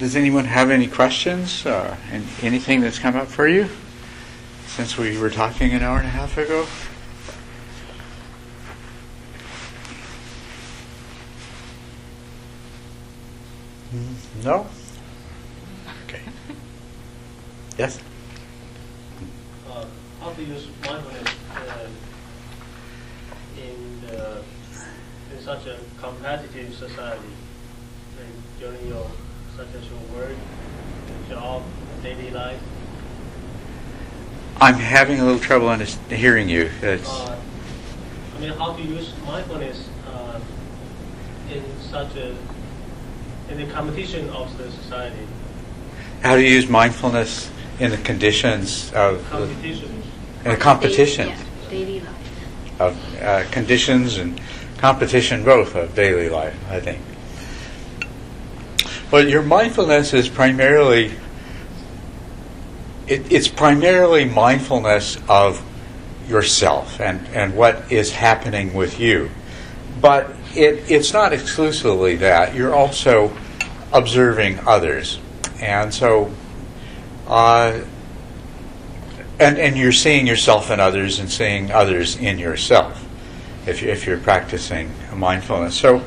does anyone have any questions? Uh, and anything that's come up for you since we were talking an hour and a half ago? Mm, No? Okay. Yes? uh, how to use mindfulness uh, in the, in such a competitive society, during your such as your work, job, daily life. I'm having a little trouble under- hearing you. It's, Uh, I mean, how to use mindfulness uh, in such a in the competition of the society. how to use mindfulness in the conditions of the, Competition. in a competition Yeah, daily life. of uh, conditions and competition both of daily life. I think. But your mindfulness is primarily it, it's primarily mindfulness of yourself and, and what is happening with you. But it, it's not exclusively that. You're also observing others. And so, uh, and, and you're seeing yourself in others and seeing others in yourself if, you, if you're practicing mindfulness. So,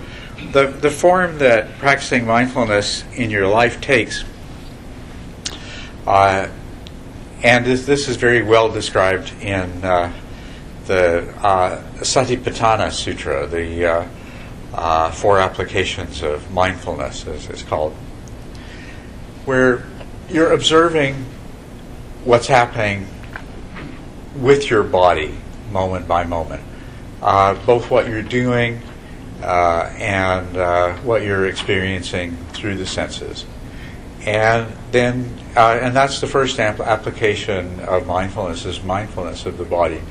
the, the form that practicing mindfulness in your life takes, uh, and this, this is very well described in uh, the uh, Satipatthana Sutra, the uh, uh, four applications of mindfulness, as it's called, where you're observing what's happening with your body moment by moment, uh, both what you're doing uh, and uh, what you're experiencing through the senses. And then, uh, and that's the first application of mindfulness is mindfulness of the body.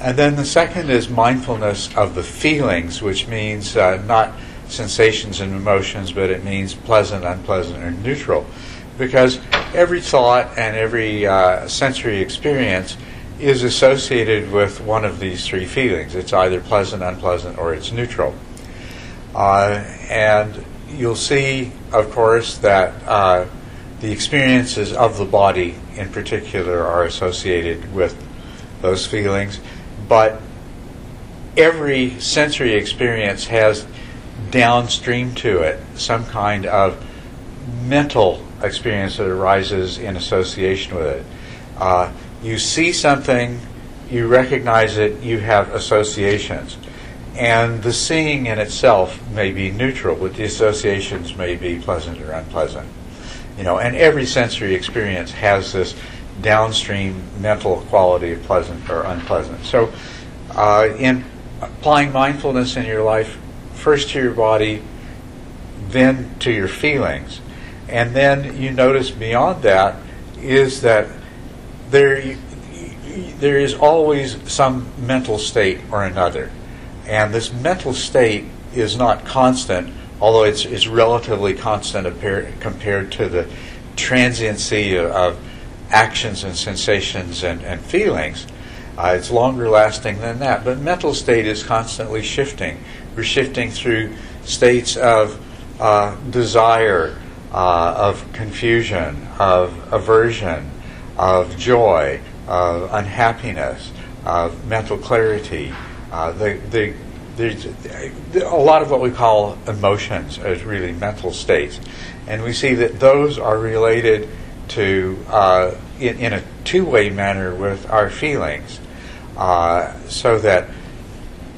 And then the second is mindfulness of the feelings, which means uh, not sensations and emotions, but it means pleasant, unpleasant, or neutral. Because every thought and every uh, sensory experience is associated with one of these three feelings. It's either pleasant, unpleasant, or it's neutral. Uh, and you'll see, of course, that uh, the experiences of the body in particular are associated with those feelings. But every sensory experience has downstream to it some kind of mental experience that arises in association with it. Uh, you see something, you recognize it, you have associations. And the seeing in itself may be neutral, but the associations may be pleasant or unpleasant. You know, and every sensory experience has this downstream mental quality of pleasant or unpleasant. So, uh, in applying mindfulness in your life, first to your body, then to your feelings, and then you notice beyond that is that there there is always some mental state or another, and this mental state is not constant, although it's, it's relatively constant compared to the transiency of, of actions and sensations and, and feelings. Uh, it's longer lasting than that. But mental state is constantly shifting. We're shifting through states of uh, desire, uh, of confusion, of aversion, of joy, of unhappiness, of mental clarity. Uh, a lot of what we call emotions as really mental states. And we see that those are related to, uh, in, in, a two way manner, with our feelings. Uh, so that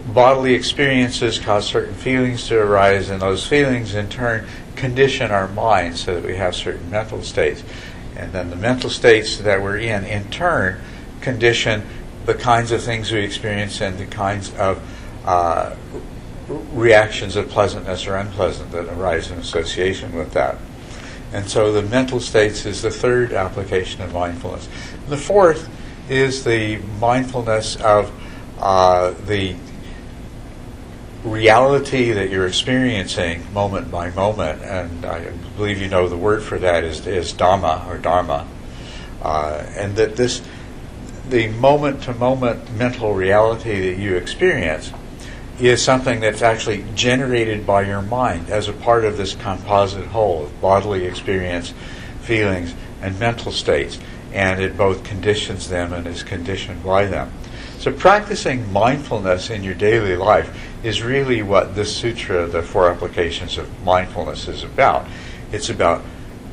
bodily experiences cause certain feelings to arise, and those feelings in turn condition our minds so that we have certain mental states. And then the mental states that we're in, in turn, condition the kinds of things we experience and the kinds of uh, reactions of pleasantness or unpleasant that arise in association with that. And so the mental states is the third application of mindfulness. And the fourth is the mindfulness of uh, the reality that you're experiencing moment by moment. And I believe you know the word for that is, is Dhamma or Dharma. Uh, and that this, the moment to moment mental reality that you experience is something that's actually generated by your mind as a part of this composite whole of bodily experience, feelings, and mental states. And it both conditions them and is conditioned by them. So, practicing mindfulness in your daily life is really what this sutra, the four applications of mindfulness, is about. It's about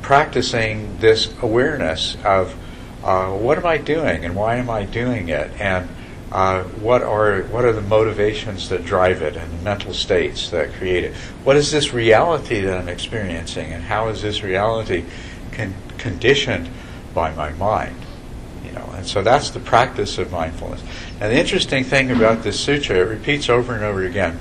practicing this awareness of uh, what am I doing and why am I doing it, and uh, what are what are the motivations that drive it and the mental states that create it? What is this reality that I'm experiencing, and how is this reality con- conditioned by my mind? You know, and so that's the practice of mindfulness. And the interesting thing about this sutra, it repeats over and over again.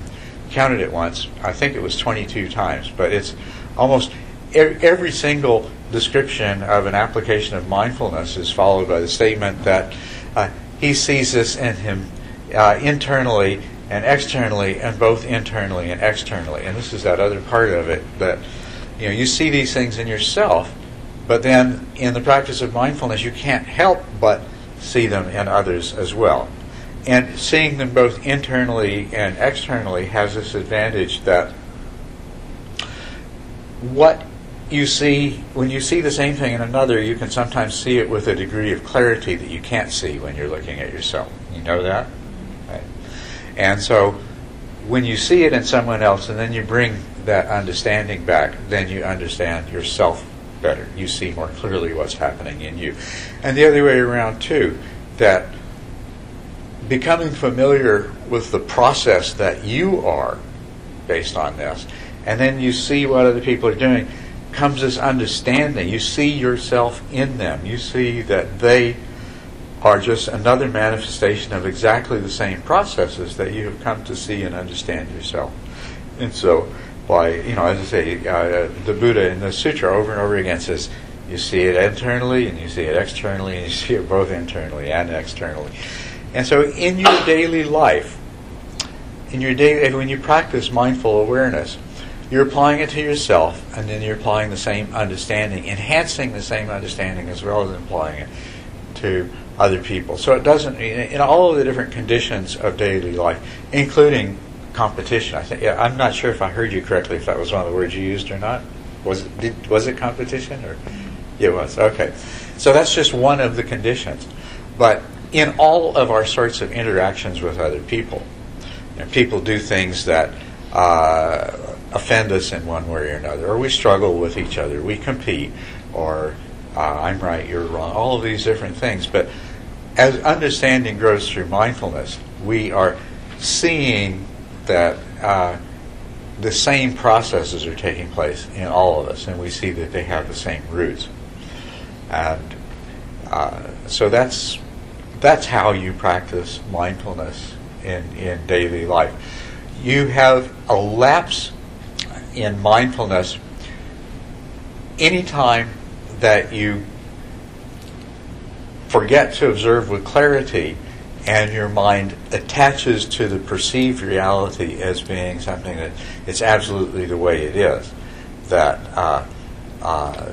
Counted it once. I think it was 22 times, but it's almost every single description of an application of mindfulness is followed by the statement that uh, he sees this in him uh, internally and externally, and both internally and externally. And this is that other part of it that you know you see these things in yourself, but then in the practice of mindfulness, you can't help but see them in others as well. And seeing them both internally and externally has this advantage that what you see, when you see the same thing in another, you can sometimes see it with a degree of clarity that you can't see when you're looking at yourself. You know that? Right. And so when you see it in someone else and then you bring that understanding back, then you understand yourself better. You see more clearly what's happening in you. And the other way around, too, that becoming familiar with the process that you are based on this, and then you see what other people are doing comes this understanding. You see yourself in them. You see that they are just another manifestation of exactly the same processes that you have come to see and understand yourself. And so, by, you know, as I say, uh, the Buddha in the sutra over and over again says, you see it internally and you see it externally and you see it both internally and externally. And so, in your daily life, in your day, when you practice mindful awareness, you're applying it to yourself, and then you're applying the same understanding, enhancing the same understanding as well as applying it to other people. So it doesn't, in all of the different conditions of daily life, including competition. I think yeah, I'm not sure if I heard you correctly, if that was one of the words you used or not. Was it did, was it competition or? Yeah, it was. Okay, so that's just one of the conditions, but in all of our sorts of interactions with other people, you know, people do things that. Uh, offend us in one way or another, or we struggle with each other, we compete, or uh, I'm right, you're wrong, all of these different things. But as understanding grows through mindfulness, we are seeing that uh, the same processes are taking place in all of us, and we see that they have the same roots. And uh, so that's that's how you practice mindfulness in, in daily life. You have a lapse in mindfulness, anytime that you forget to observe with clarity and your mind attaches to the perceived reality as being something that it's absolutely the way it is, that uh, uh,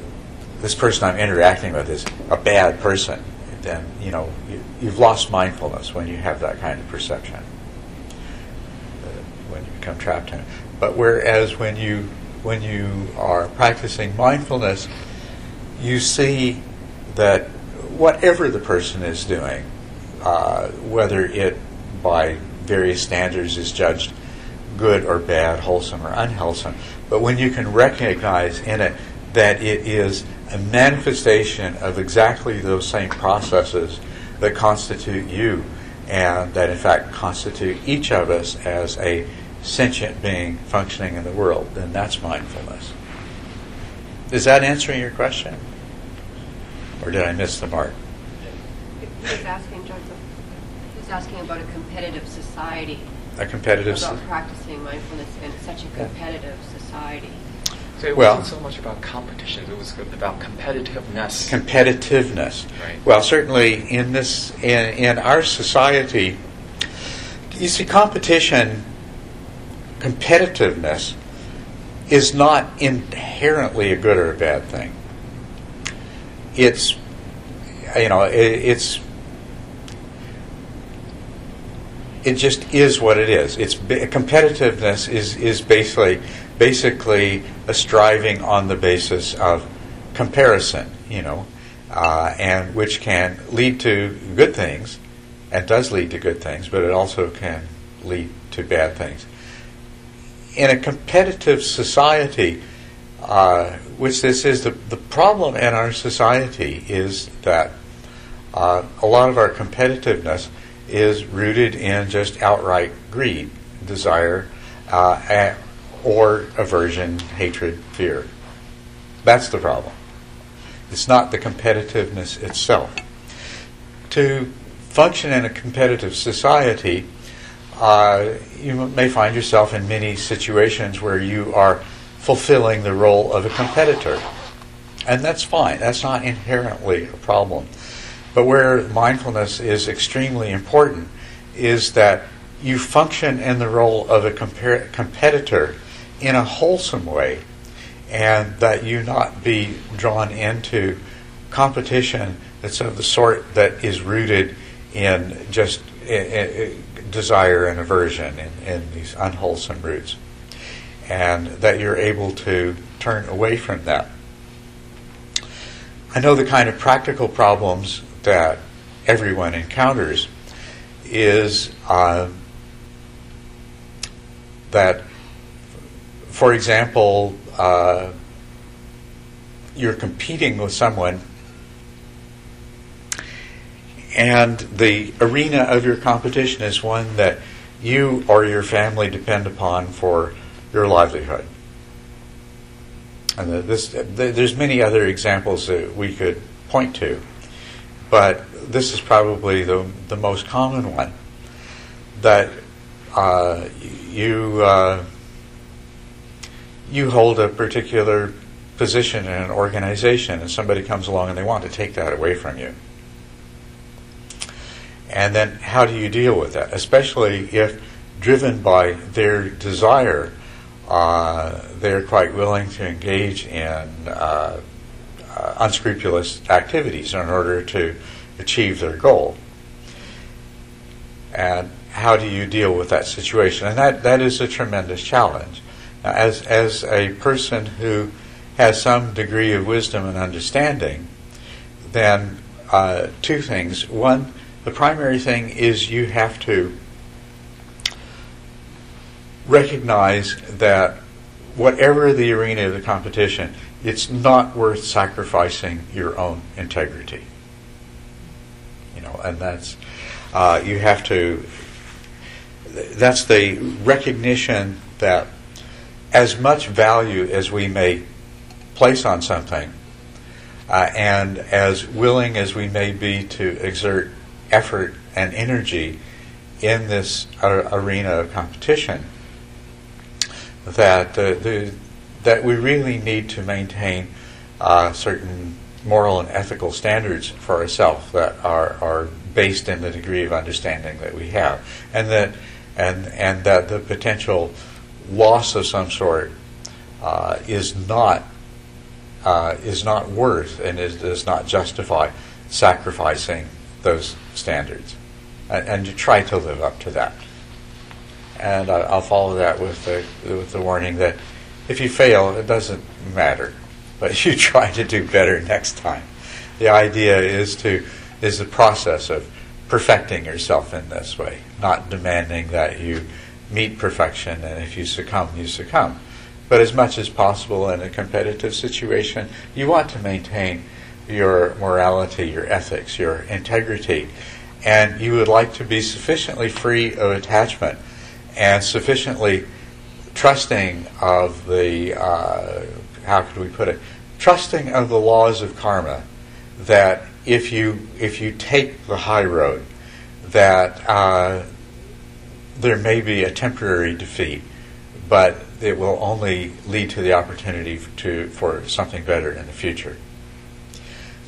this person I'm interacting with is a bad person, then you know you, you've lost mindfulness when you have that kind of perception. Uh, when you become trapped in it. But whereas when you when you are practicing mindfulness, you see that whatever the person is doing, uh, whether it by various standards is judged good or bad, wholesome or unwholesome, but when you can recognize in it that it is a manifestation of exactly those same processes that constitute you, and that in fact constitute each of us as a sentient being functioning in the world, then that's mindfulness. Is that answering your question? Or did I miss the mark? He's asking, Joseph, he's asking about a competitive society. A competitive society. About practicing mindfulness in such a competitive society. So it well, wasn't so much about competition; it was about competitiveness. Competitiveness. Right. Well, certainly in this in, in our society, you see, competition competitiveness is not inherently a good or a bad thing. It's, you know, it, it's it just is what it is. It's competitiveness is is basically basically a striving on the basis of comparison, you know, uh, and which can lead to good things, and does lead to good things, but it also can lead to bad things. In a competitive society, uh, which this is the the problem in our society is that uh, a lot of our competitiveness is rooted in just outright greed, desire, uh, or aversion, hatred, fear. That's the problem. It's not the competitiveness itself. To function in a competitive society, uh, you may find yourself in many situations where you are fulfilling the role of a competitor. And that's fine. That's not inherently a problem. But where mindfulness is extremely important is that you function in the role of a compar- competitor in a wholesome way and that you not be drawn into competition that's of the sort that is rooted in just desire and aversion in these unwholesome roots. And that you're able to turn away from that. I know the kind of practical problems that everyone encounters is uh, that, for example, uh, you're competing with someone and the arena of your competition is one that you or your family depend upon for your livelihood. And this, there's many other examples that we could point to but this is probably the, the most common one that uh, you uh, you hold a particular position in an organization and somebody comes along and they want to take that away from you. And then how do you deal with that? Especially if driven by their desire, uh, they're quite willing to engage in uh, uh, unscrupulous activities in order to achieve their goal. And how do you deal with that situation? And that, that is a tremendous challenge. Now, as, as a person who has some degree of wisdom and understanding, then uh, two things. One, the primary thing is you have to recognize that whatever the arena of the competition, it's not worth sacrificing your own integrity. You know, and that's uh, you have to. That's the recognition that as much value as we may place on something, uh, and as willing as we may be to exert effort and energy in this uh, arena of competition, that uh, the that we really need to maintain uh, certain moral and ethical standards for ourselves that are, are based in the degree of understanding that we have, and that and and that the potential loss of some sort uh, is not uh, is not worth and is, does not justify sacrificing those standards, and, and to try to live up to that. And I'll follow that with the with the warning that if you fail, it doesn't matter, but you try to do better next time. The idea is to is the process of perfecting yourself in this way, not demanding that you meet perfection, and if you succumb, you succumb. But as much as possible in a competitive situation, you want to maintain your morality, your ethics, your integrity, and you would like to be sufficiently free of attachment and sufficiently trusting of the, uh, how could we put it, trusting of the laws of karma that if you, if you take the high road, that uh, there may be a temporary defeat, but it will only lead to the opportunity to, for something better in the future.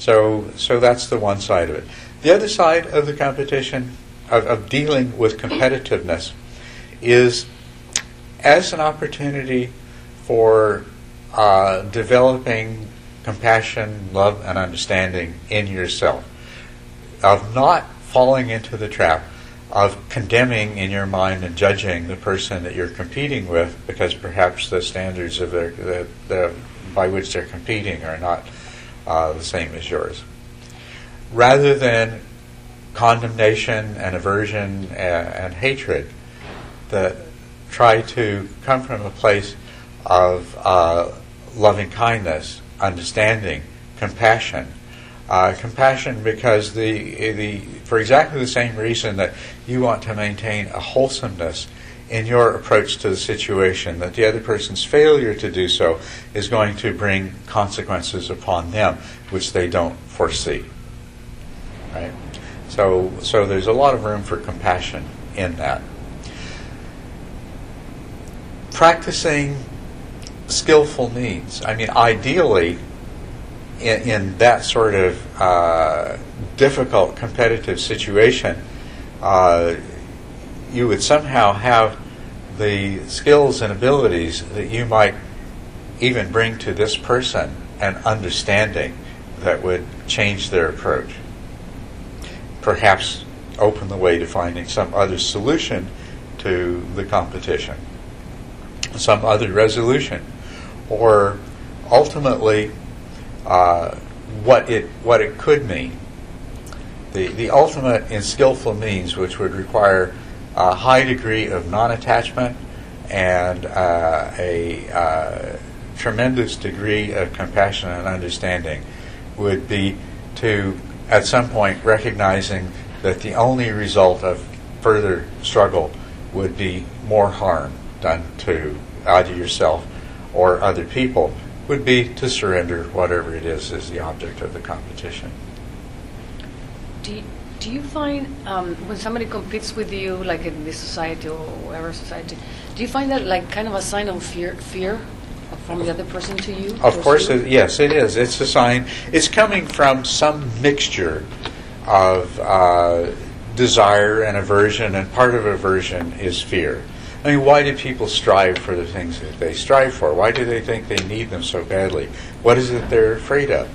So, so that's the one side of it. The other side of the competition, of, of dealing with competitiveness, is as an opportunity for uh, developing compassion, love, and understanding in yourself, of not falling into the trap of condemning in your mind and judging the person that you're competing with because perhaps the standards of their, the, the, by which they're competing are not uh, the same as yours. Rather than condemnation and aversion and, and hatred, that try to come from a place of uh, loving kindness, understanding, compassion. Uh, compassion because the, the for exactly the same reason that you want to maintain a wholesomeness in your approach to the situation, that the other person's failure to do so is going to bring consequences upon them which they don't foresee. Right? So, so there's a lot of room for compassion in that. Practicing skillful means. I mean, ideally, in, in that sort of uh, difficult competitive situation, uh, you would somehow have the skills and abilities that you might even bring to this person an understanding that would change their approach. Perhaps open the way to finding some other solution to the competition, some other resolution, or ultimately uh, what it what it could mean. The the ultimate in skillful means, which would require a high degree of non-attachment and uh, a uh, tremendous degree of compassion and understanding, would be to at some point recognizing that the only result of further struggle would be more harm done to either yourself or other people would be to surrender whatever it is is the object of the competition. Do you, do you find um, when somebody competes with you, like in this society or whatever society, do you find that like kind of a sign of fear, fear from the other person to you? Of course, it, yes, it is. It's a sign. It's coming from some mixture of uh, desire and aversion, and part of aversion is fear. I mean, why do people strive for the things that they strive for? Why do they think they need them so badly? What is it they're afraid of?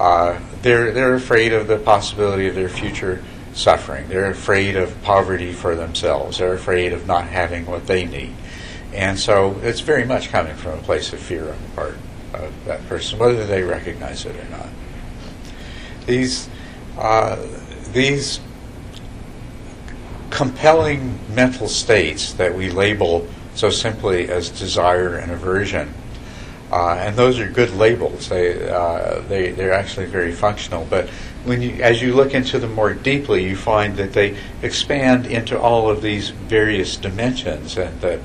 Uh, they're they're afraid of the possibility of their future suffering. They're afraid of poverty for themselves. They're afraid of not having what they need, and so it's very much coming from a place of fear on the part of that person, whether they recognize it or not. These uh, these compelling mental states that we label so simply as desire and aversion. Uh, and those are good labels. They, uh, they, they're actually very functional. But when you, as you look into them more deeply, you find that they expand into all of these various dimensions and that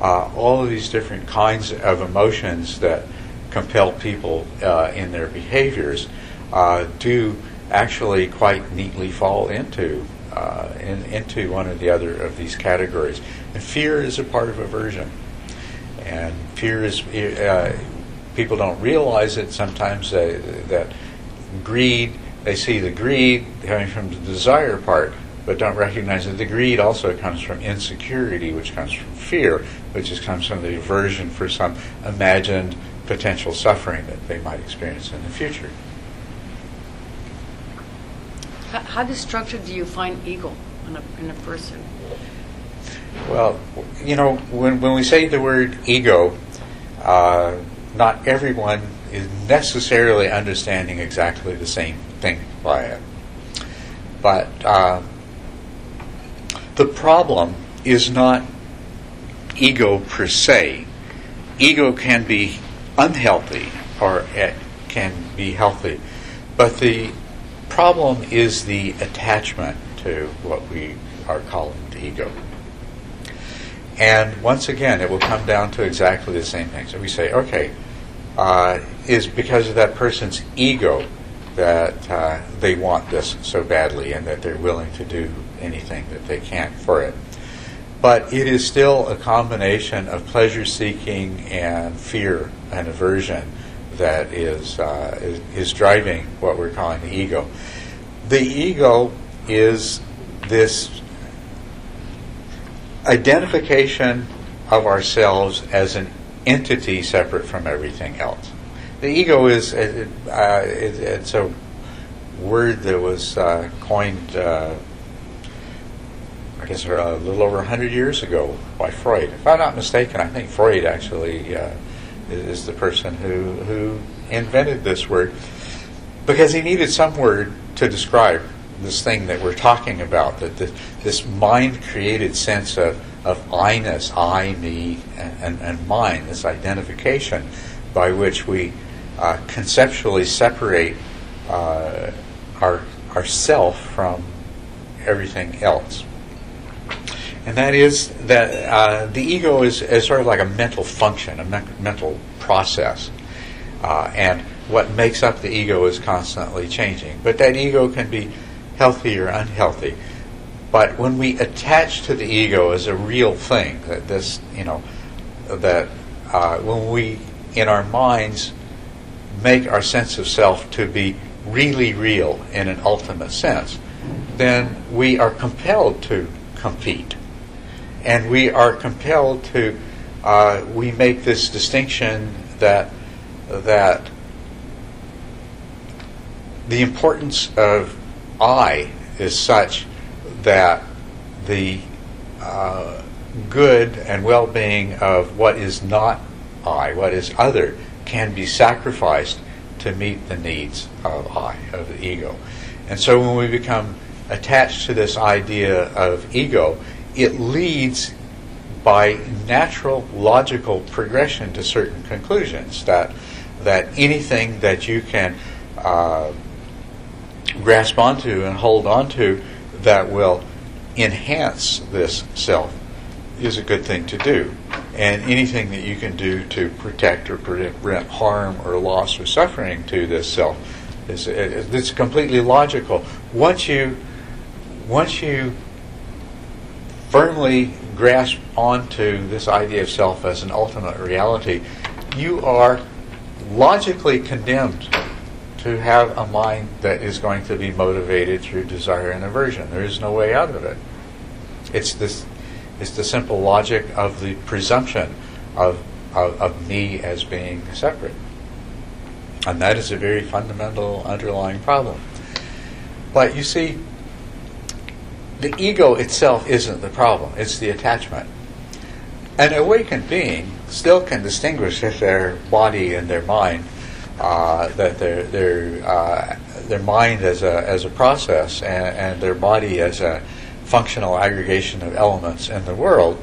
uh, all of these different kinds of emotions that compel people uh, in their behaviors uh, do actually quite neatly fall into uh, in, into one or the other of these categories. And fear is a part of aversion. And fear is, uh, people don't realize it sometimes they, that greed, they see the greed coming from the desire part, but don't recognize that the greed also comes from insecurity, which comes from fear, which is, comes from the aversion for some imagined potential suffering that they might experience in the future. How, how destructive do you find ego in a, in a person? Well, you know, when, when we say the word ego, uh, not everyone is necessarily understanding exactly the same thing by it. But uh, the problem is not ego per se. Ego can be unhealthy or it can be healthy. But the problem is the attachment to what we are calling the ego. And once again, it will come down to exactly the same thing. So we say, okay, uh, is because of that person's ego that uh, they want this so badly and that they're willing to do anything that they can for it. But it is still a combination of pleasure seeking and fear and aversion that is, uh, is, is driving what we're calling the ego. The ego is this identification of ourselves as an entity separate from everything else. The ego is uh, uh, it, it's a word that was uh, coined uh, I guess, a little over 100 years ago by Freud. If I'm not mistaken, I think Freud actually uh, is, is the person who, who invented this word because he needed some word to describe this thing that we're talking about, that this mind created sense of, of I-ness, I, me, and, and, mine, this identification by which we uh, conceptually separate uh, our, our self from everything else. And that is that uh, the ego is, is sort of like a mental function, a me- mental process. Uh, and what makes up the ego is constantly changing. But that ego can be healthy or unhealthy. But when we attach to the ego as a real thing, that this, you know, that uh, when we, in our minds, make our sense of self to be really real in an ultimate sense, then we are compelled to compete. And we are compelled to, uh, we make this distinction that, that the importance of I is such that the uh, good and well being of what is not I, what is other, can be sacrificed to meet the needs of I, of the ego. And so when we become attached to this idea of ego, it leads by natural logical progression to certain conclusions that that anything that you can uh, grasp onto and hold onto that will enhance this self is a good thing to do. And anything that you can do to protect or prevent harm or loss or suffering to this self is it's completely logical. Once you once you firmly grasp onto this idea of self as an ultimate reality, you are logically condemned to have a mind that is going to be motivated through desire and aversion. There is no way out of it. It's this it's the simple logic of the presumption of, of, of me as being separate. And that is a very fundamental underlying problem. But you see, the ego itself isn't the problem, it's the attachment. An awakened being still can distinguish if their body and their mind uh, that their their uh, their mind as a as a process and, and, their body as a functional aggregation of elements in the world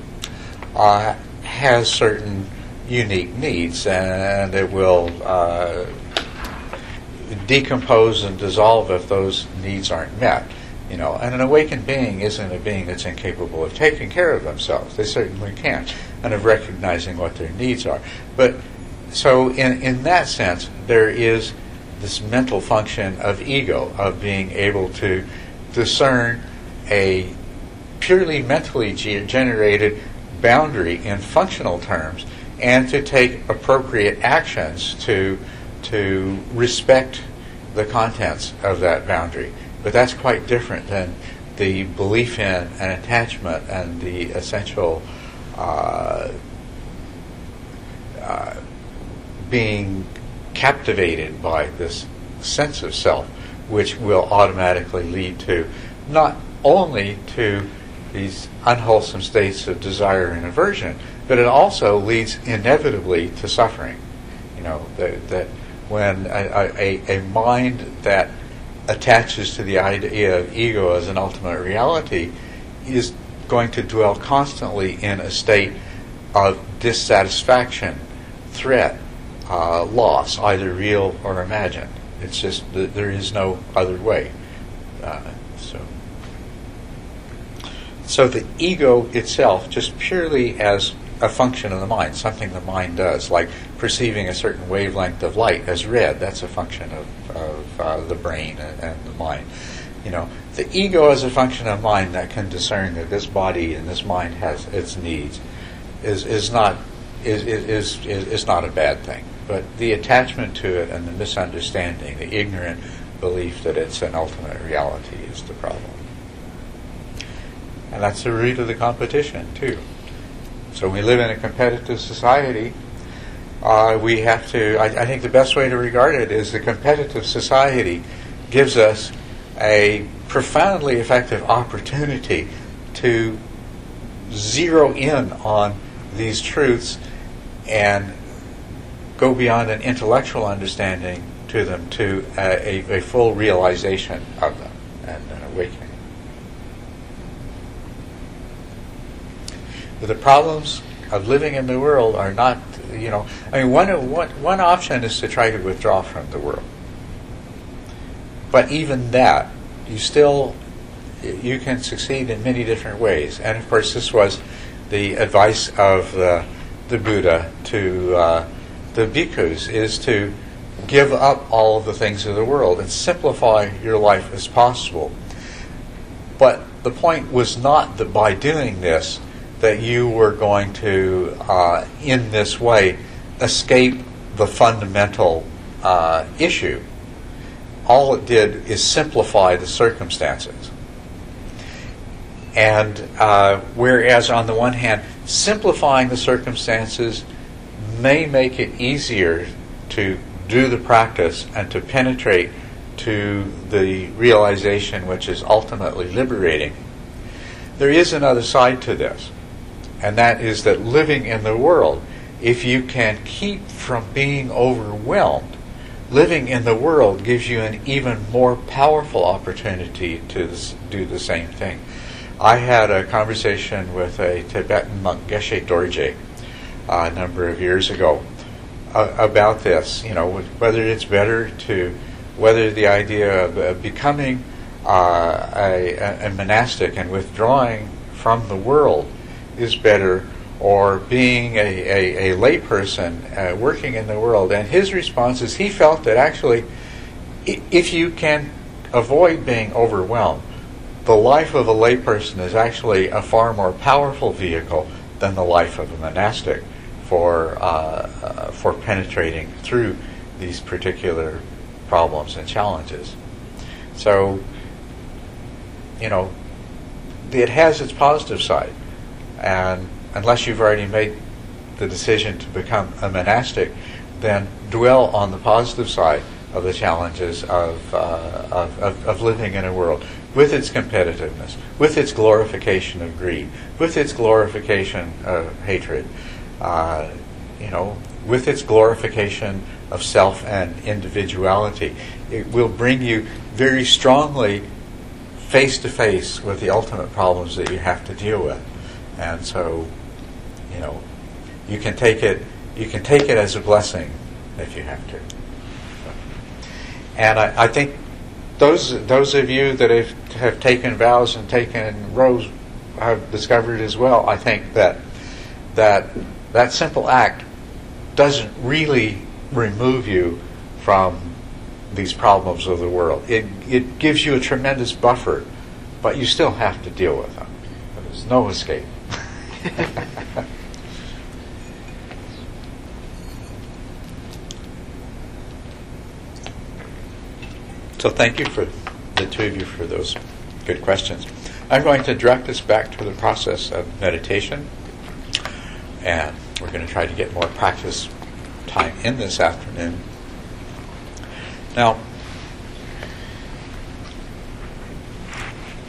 uh, has certain unique needs, and it will uh, decompose and dissolve if those needs aren't met. You know, and an awakened being isn't a being that's incapable of taking care of themselves. They certainly can, and of recognizing what their needs are. But so in, in that sense, there is this mental function of ego, of being able to discern a purely mentally generated boundary in functional terms and to take appropriate actions to, to respect the contents of that boundary. But that's quite different than the belief in an attachment and the essential uh, uh, being captivated by this sense of self, which will automatically lead to not only to these unwholesome states of desire and aversion, but it also leads inevitably to suffering. You know, that, that when a, a, a mind that attaches to the idea of ego as an ultimate reality is going to dwell constantly in a state of dissatisfaction, threat, uh, loss, either real or imagined. It's just that there is no other way. Uh, so, so the ego itself, just purely as a function of the mind, something the mind does, like perceiving a certain wavelength of light as red, that's a function of, of uh, the brain and, and the mind. You know, the ego as a function of mind that can discern that this body and this mind has its needs is, is not is, is, is, is not a bad thing. But the attachment to it and the misunderstanding, the ignorant belief that it's an ultimate reality is the problem. And that's the root of the competition, too. So we live in a competitive society. Uh, we have to, I, I think the best way to regard it is the competitive society gives us a profoundly effective opportunity to zero in on these truths and go beyond an intellectual understanding to them to a, a, full realization of them and an awakening. But the problems of living in the world are not, you know, I mean, one, one, one option is to try to withdraw from the world. But even that, you still, you can succeed in many different ways. And of course, this was the advice of the, the Buddha to uh, the bhikkhus, is to give up all of the things of the world and simplify your life as possible. But the point was not that by doing this, that you were going to, uh, in this way, escape the fundamental uh, issue. All it did is simplify the circumstances. And uh, whereas, on the one hand, simplifying the circumstances may make it easier to do the practice and to penetrate to the realization which is ultimately liberating, there is another side to this and that is that living in the world, if you can keep from being overwhelmed, living in the world gives you an even more powerful opportunity to do the same thing. I had a conversation with a Tibetan monk, Geshe Dorje, a number of years ago about this. You know, whether it's better to, whether the idea of becoming uh, a, a monastic and withdrawing from the world is better or being a, a, a layperson uh, working in the world. And his response is he felt that actually, if you can avoid being overwhelmed, the life of a layperson is actually a far more powerful vehicle than the life of a monastic for, uh, uh, for penetrating through these particular problems and challenges. So, you know, it has its positive side. And unless you've already made the decision to become a monastic, then dwell on the positive side of the challenges of, uh, of, of, of, living in a world with its competitiveness, with its glorification of greed, with its glorification of hatred, uh, you know, with its glorification of self and individuality. It will bring you very strongly face to face with the ultimate problems that you have to deal with. And so, you know, you can take it you can take it as a blessing if you have to. And I, I think those those of you that have, have taken vows and taken rows have discovered as well. I think that that that simple act doesn't really remove you from these problems of the world. It it gives you a tremendous buffer, but you still have to deal with them. There's no escape. so thank you for the two of you for those good questions. I'm going to direct us back to the process of meditation, and we're going to try to get more practice time in this afternoon. Now,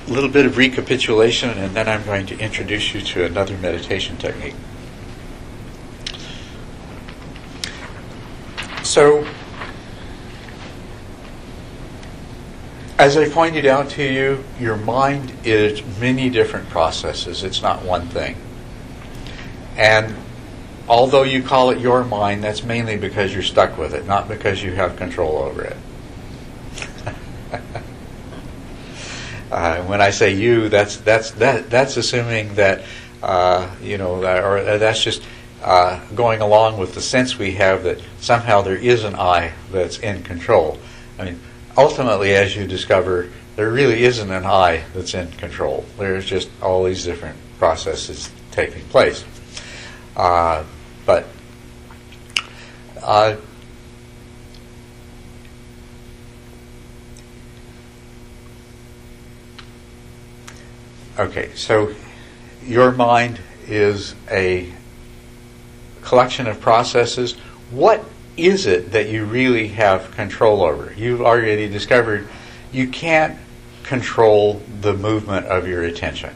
a little bit of recapitulation, and then I'm going to introduce you to another meditation technique. So, as I pointed out to you, your mind is many different processes. It's not one thing. And although you call it your mind, that's mainly because you're stuck with it, not because you have control over it. Uh, when I say you, that's that's that that's assuming that uh, you know, that, or uh, that's just uh, going along with the sense we have that somehow there is an I that's in control. I mean, ultimately, as you discover, there really isn't an I that's in control. There's just all these different processes taking place. Uh, but uh, Okay, so your mind is a collection of processes. What is it that you really have control over? You've already discovered you can't control the movement of your attention.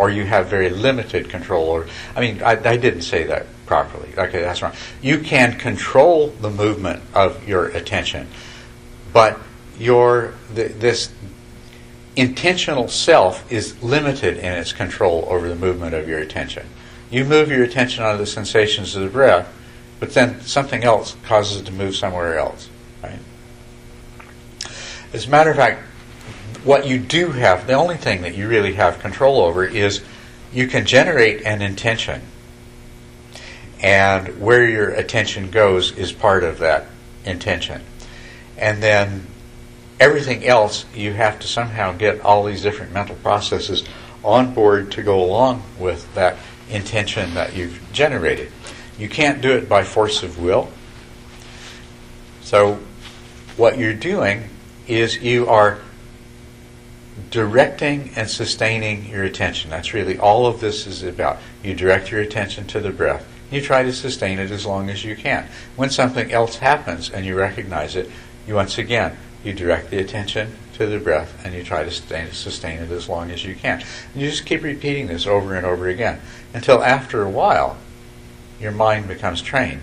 Or you have very limited control. Or I mean, I, I didn't say that properly. Okay, that's wrong. You can control the movement of your attention, but your th- this intentional self is limited in its control over the movement of your attention. You move your attention onto the sensations of the breath, but then something else causes it to move somewhere else. Right? As a matter of fact, what you do have, the only thing that you really have control over is you can generate an intention. And where your attention goes is part of that intention. And then everything else, you have to somehow get all these different mental processes on board to go along with that intention that you've generated. You can't do it by force of will. So, what you're doing is you are directing and sustaining your attention. That's really all of this is about. You direct your attention to the breath. You try to sustain it as long as you can. When something else happens and you recognize it, you once again you direct the attention to the breath and you try to sustain, sustain it as long as you can. And you just keep repeating this over and over again until after a while your mind becomes trained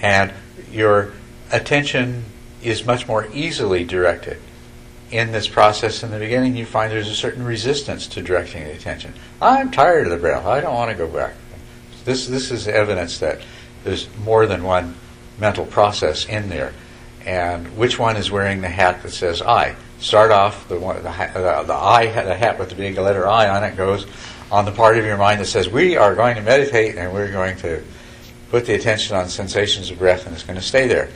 and your attention is much more easily directed. In this process, in the beginning, you find there's a certain resistance to directing the attention. I'm tired of the breath. I don't want to go back. This, this is evidence that there's more than one mental process in there and which one is wearing the hat that says I. Start off the one, the, the, the I, the hat with the big letter I on it goes on the part of your mind that says we are going to meditate and we're going to put the attention on sensations of breath and it's going to stay there.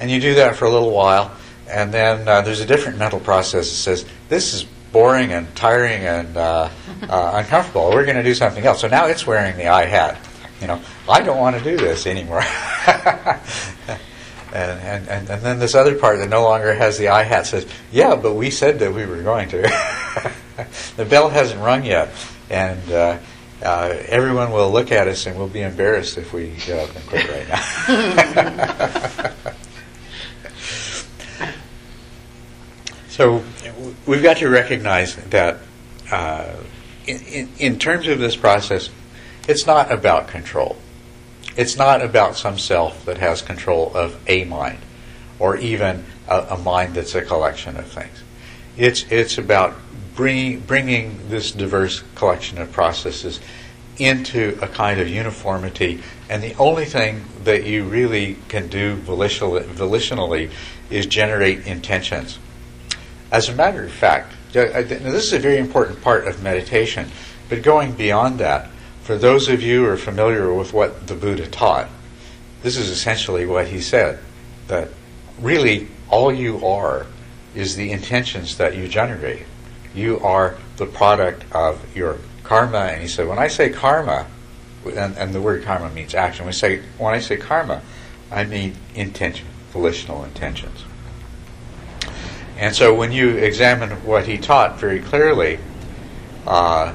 And you do that for a little while, and then uh, there's a different mental process that says this is boring and tiring and uh, uh, uncomfortable. We're going to do something else. So now it's wearing the I hat. You know, I don't want to do this anymore. And, and, and, and, then this other part that no longer has the I hat says, yeah, but we said that we were going to. the bell hasn't rung yet. And uh, uh, everyone will look at us and we'll be embarrassed if we get up and quit right now. So we've got to recognize that uh, in, in, in terms of this process, it's not about control. It's not about some self that has control of a mind or even a, a mind that's a collection of things. It's, it's about bringing, bringing this diverse collection of processes into a kind of uniformity. And the only thing that you really can do volitionally, volitionally is generate intentions. As a matter of fact, this is a very important part of meditation, but going beyond that, for those of you who are familiar with what the Buddha taught, this is essentially what he said that really all you are is the intentions that you generate. You are the product of your karma. And he said, when I say karma, and, and the word karma means action, when I, say, when I say karma, I mean intention, volitional intentions. And so when you examine what he taught very clearly, uh,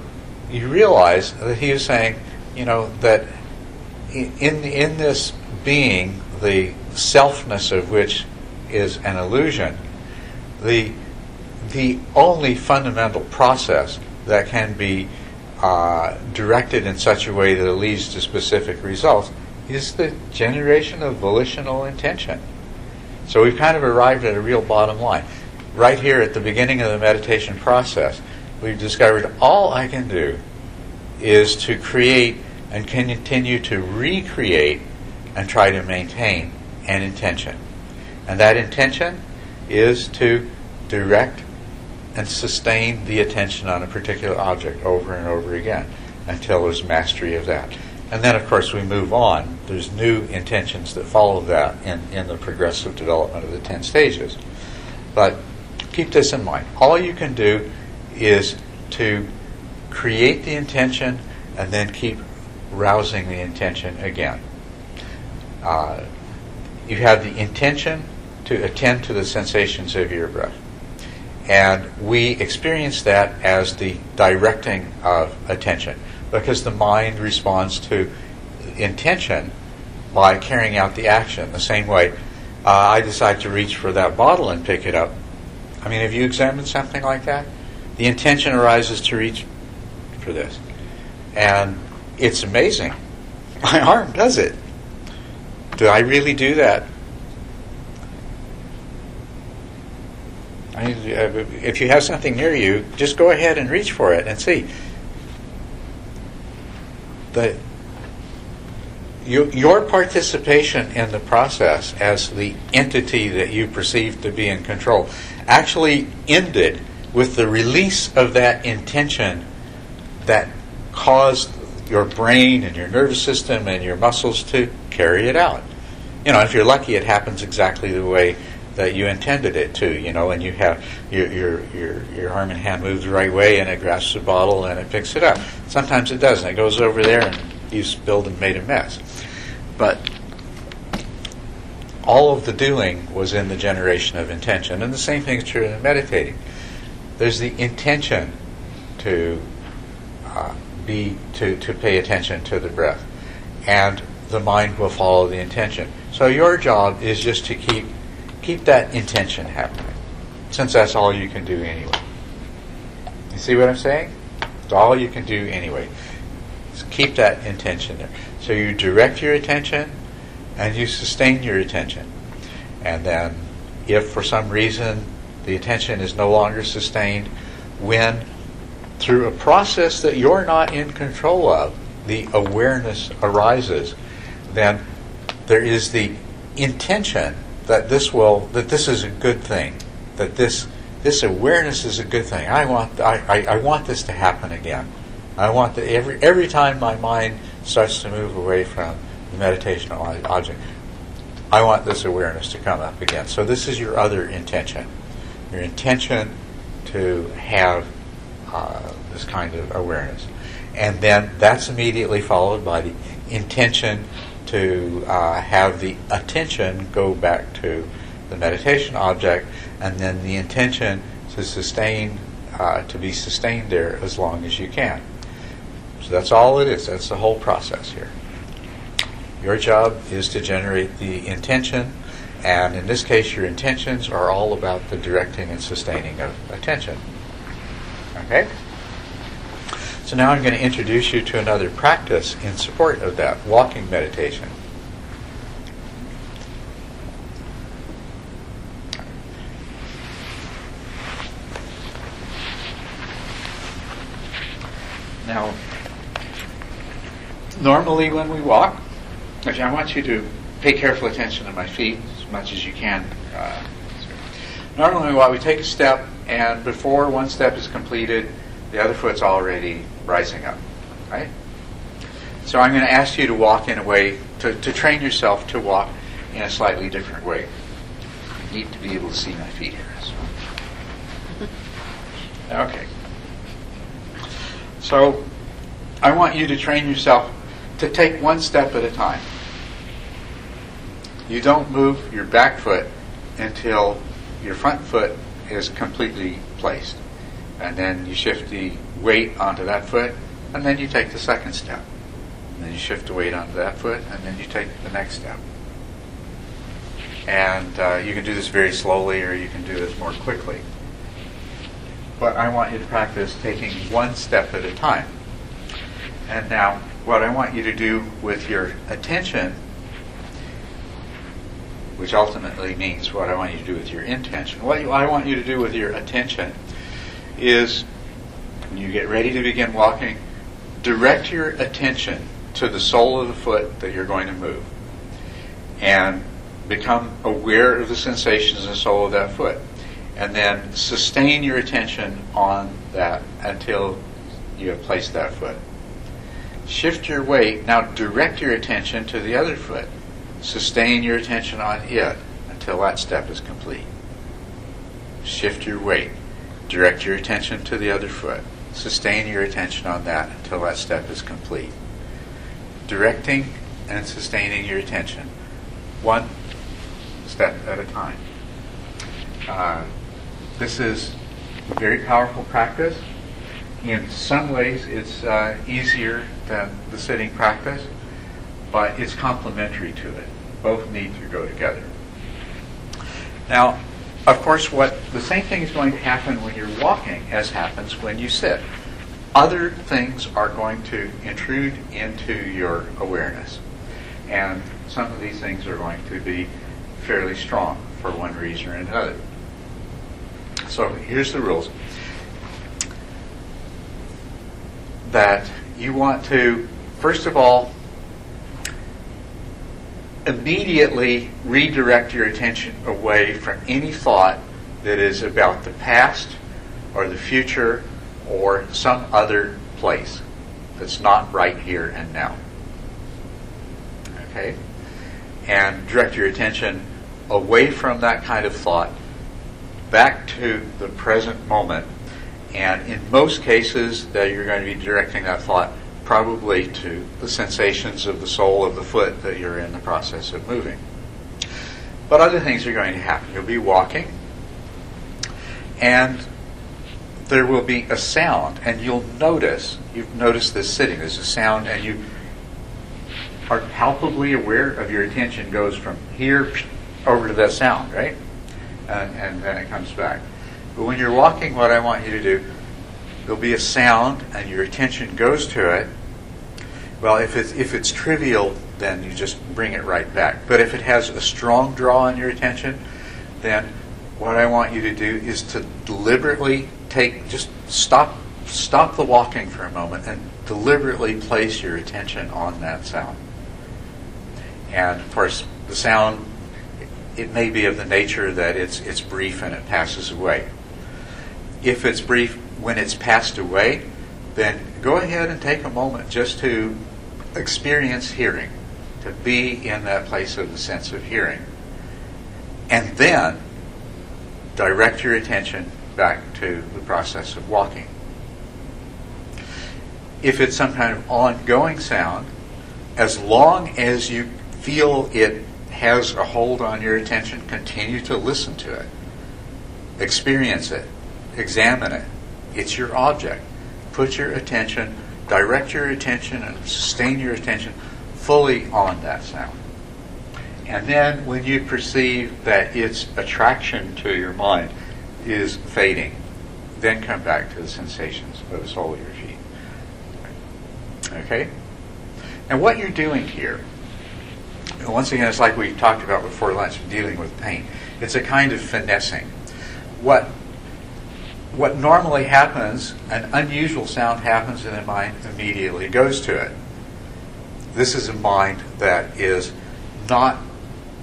you realize that he is saying, you know, that in in this being, the selfness of which is an illusion, the the only fundamental process that can be uh, directed in such a way that it leads to specific results is the generation of volitional intention. So we've kind of arrived at a real bottom line. Right here at the beginning of the meditation process, we've discovered all I can do is to create and continue to recreate and try to maintain an intention. And that intention is to direct and sustain the attention on a particular object over and over again until there's mastery of that. And then, of course, we move on. There's new intentions that follow that in, in the progressive development of the 10 stages. But keep this in mind. All you can do is to create the intention and then keep rousing the intention again. Uh, you have the intention to attend to the sensations of your breath. And we experience that as the directing of attention because the mind responds to intention by carrying out the action. The same way uh, I decide to reach for that bottle and pick it up. I mean, have you examined something like that? The intention arises to reach for this. And it's amazing. My arm does it. Do I really do that? I, uh, if you have something near you, just go ahead and reach for it and see. The, you, your participation in the process as the entity that you perceive to be in control actually ended with the release of that intention that caused your brain and your nervous system and your muscles to carry it out. You know, if you're lucky, it happens exactly the way that you intended it to. You know, and you have your your your, your arm and hand move the right way, and it grasps the bottle and it picks it up. Sometimes it doesn't. It goes over there and you spilled and made a mess. But all of the doing was in the generation of intention, and the same thing is true in meditating. There's the intention to uh, be to, to pay attention to the breath, and the mind will follow the intention. So your job is just to keep keep that intention happening, since that's all you can do anyway. You see what I'm saying? It's all you can do anyway. Keep that intention there. So you direct your attention and you sustain your attention. And then, if for some reason the attention is no longer sustained, when through a process that you're not in control of, the awareness arises, then there is the intention that this will that this is a good thing, that this this awareness is a good thing. I want I, I, I want this to happen again. I want that every every time my mind starts to move away from the meditational object, I want this awareness to come up again. So this is your other intention. Your intention to have uh, this kind of awareness. And then that's immediately followed by the intention to uh, have the attention go back to the meditation object, and then the intention to sustain, uh, to be sustained there as long as you can. So that's all it is. That's the whole process here. Your job is to generate the intention, and in this case, your intentions are all about the directing and sustaining of attention. Okay? So now I'm going to introduce you to another practice in support of that walking meditation. Now, normally when we walk, actually, I want you to pay careful attention to my feet as much as you can. Uh, normally while we take a step, and before one step is completed, the other foot's already rising up, right? So I'm going to ask you to walk in a way, to, to train yourself to walk in a slightly different way. You need to be able to see my feet here. Okay. So I want you to train yourself to take one step at a time. You don't move your back foot until your front foot is completely placed and then you shift the weight onto that foot, and then you take the second step. And then you shift the weight onto that foot, and then you take the next step. And uh, you can do this very slowly, or you can do this more quickly. But I want you to practice taking one step at a time. And now, what I want you to do with your attention, which ultimately means what I want you to do with your intention, what I want you to do with your attention is when you get ready to begin walking, direct your attention to the sole of the foot that you're going to move and become aware of the sensations in the sole of that foot. And then sustain your attention on that until you have placed that foot. Shift your weight. Now direct your attention to the other foot. Sustain your attention on it until that step is complete. Shift your weight direct your attention to the other foot. Sustain your attention on that until that step is complete. Directing and sustaining your attention, one step at a time. Uh, this is a very powerful practice. In some ways, it's uh, easier than the sitting practice, but it's complementary to it. Both need to go together. Now, of course, what the same thing is going to happen when you're walking as happens when you sit. other things are going to intrude into your awareness. And some of these things are going to be fairly strong for one reason or another. So here's the rules that you want to, first of all, immediately redirect your attention away from any thought that is about the past or the future or some other place that's not right here and now. Okay? And direct your attention away from that kind of thought back to the present moment. And in most cases, that you're going to be directing that thought probably to the sensations of the sole of the foot that you're in the process of moving. But other things are going to happen. You'll be walking, and there will be a sound, and you'll notice, you've noticed this sitting, there's a sound, and you are palpably aware of your attention goes from here over to that sound, right? And, and then it comes back. But when you're walking, what I want you to do, there'll be a sound, and your attention goes to it. Well, if it's, if it's trivial, then you just bring it right back. But if it has a strong draw on your attention, then what I want you to do is to deliberately take, just stop, stop the walking for a moment and deliberately place your attention on that sound. And of course, the sound, it may be of the nature that it's, it's brief and it passes away. If it's brief when it's passed away, then go ahead and take a moment just to experience hearing, to be in that place of the sense of hearing. And then direct your attention back to the process of walking. If it's some kind of ongoing sound, as long as you feel it has a hold on your attention, continue to listen to it. Experience it. Examine it. It's your object. Put your attention, direct your attention, and sustain your attention fully on that sound. And then when you perceive that its attraction to your mind is fading, then come back to the sensations of the sole of your feet. Okay? And what you're doing here, once again, it's like we talked about before lunch, dealing with pain. It's a kind of finessing. What what normally happens, an unusual sound happens in the mind immediately goes to it. This is a mind that is not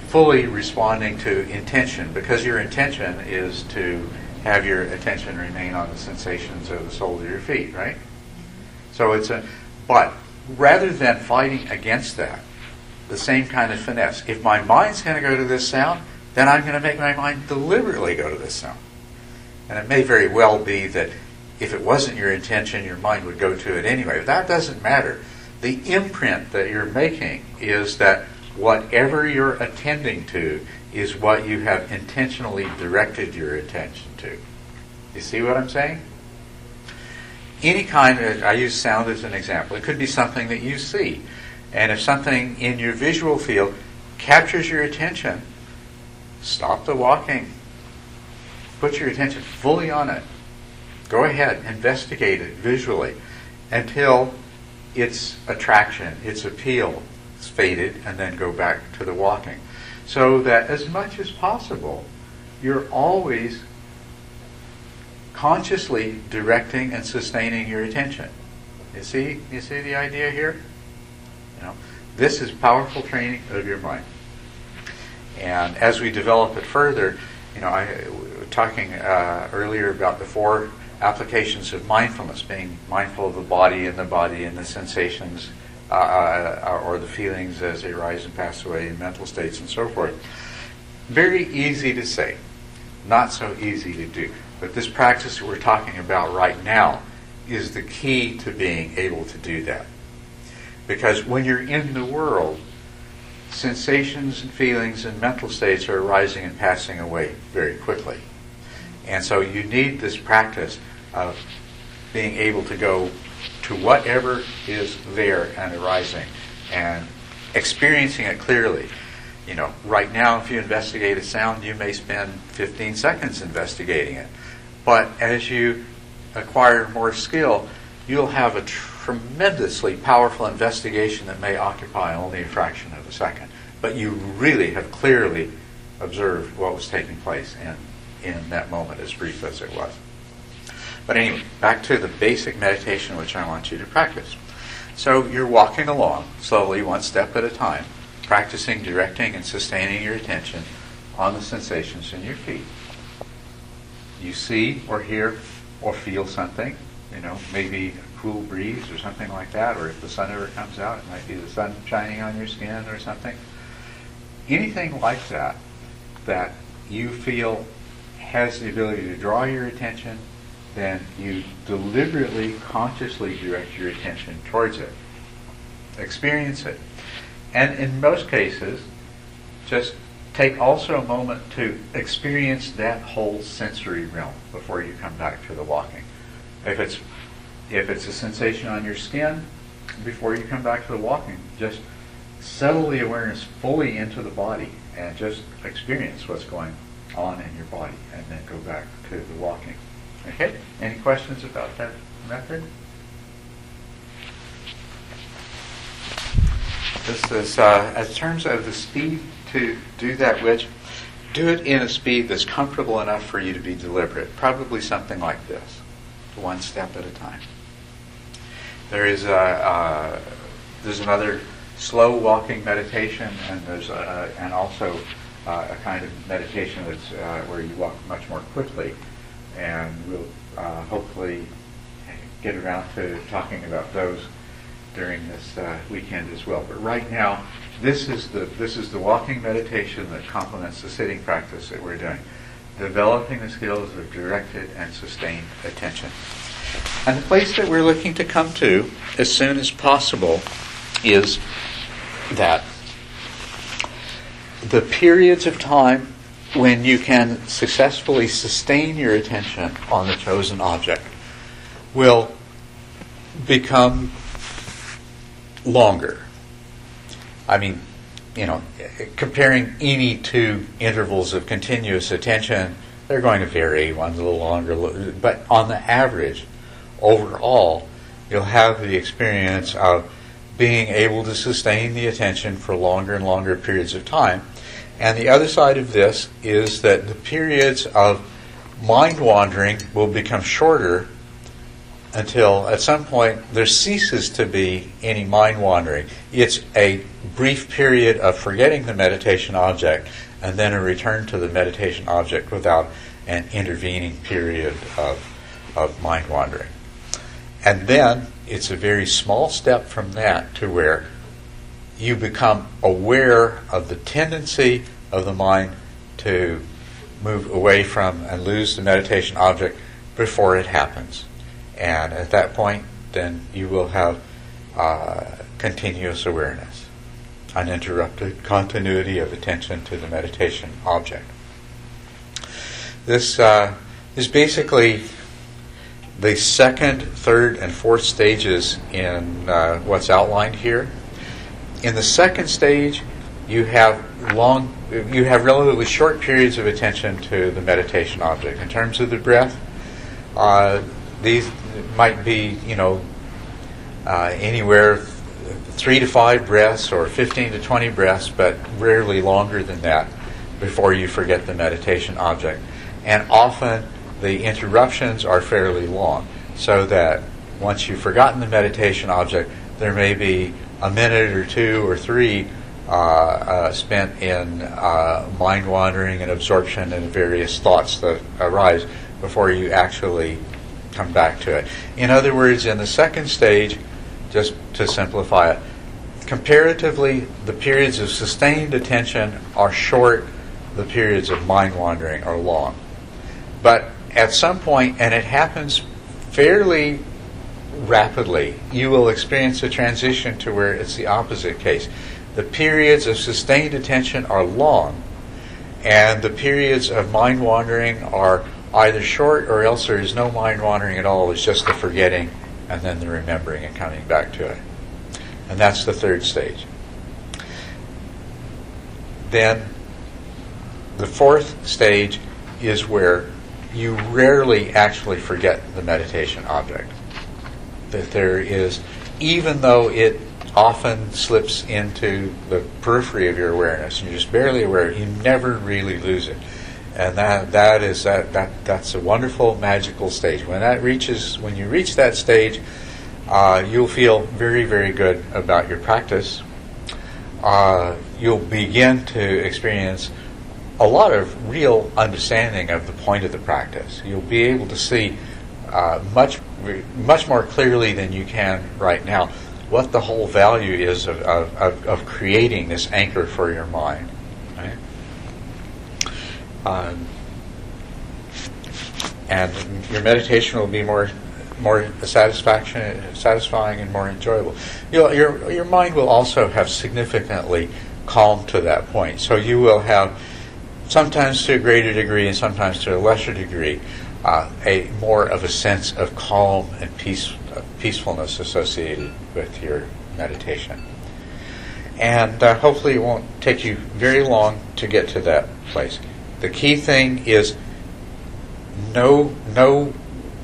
fully responding to intention because your intention is to have your attention remain on the sensations of the sole of your feet, right? So it's a, but rather than fighting against that, the same kind of finesse. If my mind's going to go to this sound, then I'm going to make my mind deliberately go to this sound. And it may very well be that if it wasn't your intention, your mind would go to it anyway. But that doesn't matter. The imprint that you're making is that whatever you're attending to is what you have intentionally directed your attention to. You see what I'm saying? Any kind of, I use sound as an example. It could be something that you see. And if something in your visual field captures your attention, stop the walking. Put your attention fully on it. Go ahead, investigate it visually until its attraction, its appeal is faded, and then go back to the walking. So that as much as possible, you're always consciously directing and sustaining your attention. You see, you see the idea here? You know, this is powerful training of your mind. And as we develop it further, you know, I talking uh, earlier about the four applications of mindfulness, being mindful of the body and the body and the sensations uh, uh, or the feelings as they rise and pass away in mental states and so forth. Very easy to say, not so easy to do. But this practice that we're talking about right now is the key to being able to do that. Because when you're in the world, sensations and feelings and mental states are arising and passing away very quickly. And so you need this practice of being able to go to whatever is there and arising and experiencing it clearly. You know, right now, if you investigate a sound, you may spend 15 seconds investigating it. But as you acquire more skill, you'll have a tremendously powerful investigation that may occupy only a fraction of a second. But you really have clearly observed what was taking place in, in that moment, as brief as it was. But anyway, back to the basic meditation which I want you to practice. So you're walking along slowly, one step at a time, practicing directing and sustaining your attention on the sensations in your feet. You see or hear or feel something, you know, maybe a cool breeze or something like that, or if the sun ever comes out, it might be the sun shining on your skin or something. Anything like that that you feel has the ability to draw your attention, then you deliberately, consciously direct your attention towards it. Experience it. And in most cases, just take also a moment to experience that whole sensory realm before you come back to the walking. If it's if it's a sensation on your skin, before you come back to the walking, just settle the awareness fully into the body and just experience what's going on in your body and then go back to the walking. Okay? Any questions about that method? This is, uh, in terms of the speed to do that which, do it in a speed that's comfortable enough for you to be deliberate. Probably something like this, one step at a time. There is a, uh, there's another slow walking meditation, and there's a, and also uh, a kind of meditation that's uh, where you walk much more quickly, and we'll uh, hopefully get around to talking about those during this uh, weekend as well. But right now, this is the this is the walking meditation that complements the sitting practice that we're doing, developing the skills of directed and sustained attention. And the place that we're looking to come to as soon as possible is that the periods of time when you can successfully sustain your attention on the chosen object will become longer. I mean, you know, comparing any two intervals of continuous attention, they're going to vary. One's a little longer, but on the average, overall, you'll have the experience of being able to sustain the attention for longer and longer periods of time. And the other side of this is that the periods of mind wandering will become shorter until at some point there ceases to be any mind wandering. It's a brief period of forgetting the meditation object and then a return to the meditation object without an intervening period of, of mind wandering. And then it's a very small step from that to where you become aware of the tendency of the mind to move away from and lose the meditation object before it happens. And at that point, then you will have uh, continuous awareness, uninterrupted continuity of attention to the meditation object. This uh, is basically the second, third, and fourth stages in uh, what's outlined here. In the second stage, you have long, you have relatively short periods of attention to the meditation object. In terms of the breath, uh, these might be, you know, uh, anywhere three to five breaths or 15 to 20 breaths, but rarely longer than that before you forget the meditation object. And often the interruptions are fairly long, so that once you've forgotten the meditation object, there may be a minute or two or three spent in uh, mind wandering and absorption and various thoughts that arise before you actually come back to it. In other words, in the second stage, just to simplify it, comparatively, the periods of sustained attention are short, the periods of mind wandering are long. But at some point, and it happens fairly rapidly, you will experience a transition to where it's the opposite case. The periods of sustained attention are long, and the periods of mind wandering are either short or else there is no mind wandering at all. It's just the forgetting and then the remembering and coming back to it. And that's the third stage. Then the fourth stage is where you rarely actually forget the meditation object. that there is, even though it often slips into the periphery of your awareness and you're just barely aware, you never really lose it. And that that is that, that that's a wonderful magical stage. When that reaches when you reach that stage, uh, you'll feel very, very good about your practice. Uh, you'll begin to experience a lot of real understanding of the point of the practice. You'll be able to see uh, much, much more clearly than you can right now what the whole value is of, of, of creating this anchor for your mind. Right? Um, and your meditation will be more more satisfaction, satisfying and more enjoyable. You'll, your your mind will also have significantly calmed to that point. So you will have, sometimes to a greater degree and sometimes to a lesser degree, uh, a more of a sense of calm and peace, uh, peacefulness associated with your meditation. And uh, hopefully, it won't take you very long to get to that place. The key thing is no no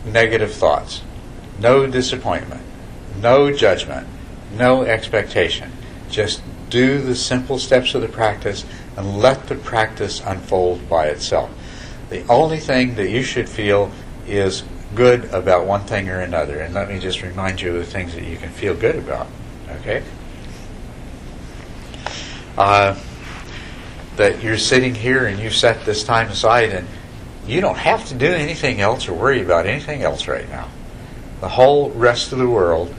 negative thoughts, no disappointment, no judgment, no expectation. Just do the simple steps of the practice and let the practice unfold by itself. The only thing that you should feel is good about one thing or another. And let me just remind you of the things that you can feel good about. Okay? Uh, that you're sitting here and you've set this time aside and you don't have to do anything else or worry about anything else right now. The whole rest of the world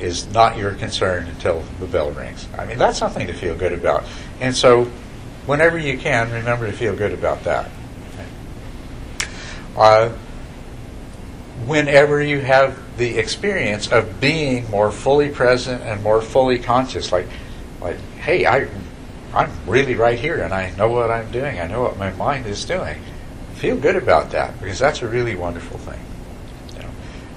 is not your concern until the bell rings. I mean, that's something to feel good about. And so, whenever you can, remember to feel good about that. Uh, whenever you have the experience of being more fully present and more fully conscious, like, like, hey, I, I'm really right here, and I know what I'm doing. I know what my mind is doing. Feel good about that because that's a really wonderful thing.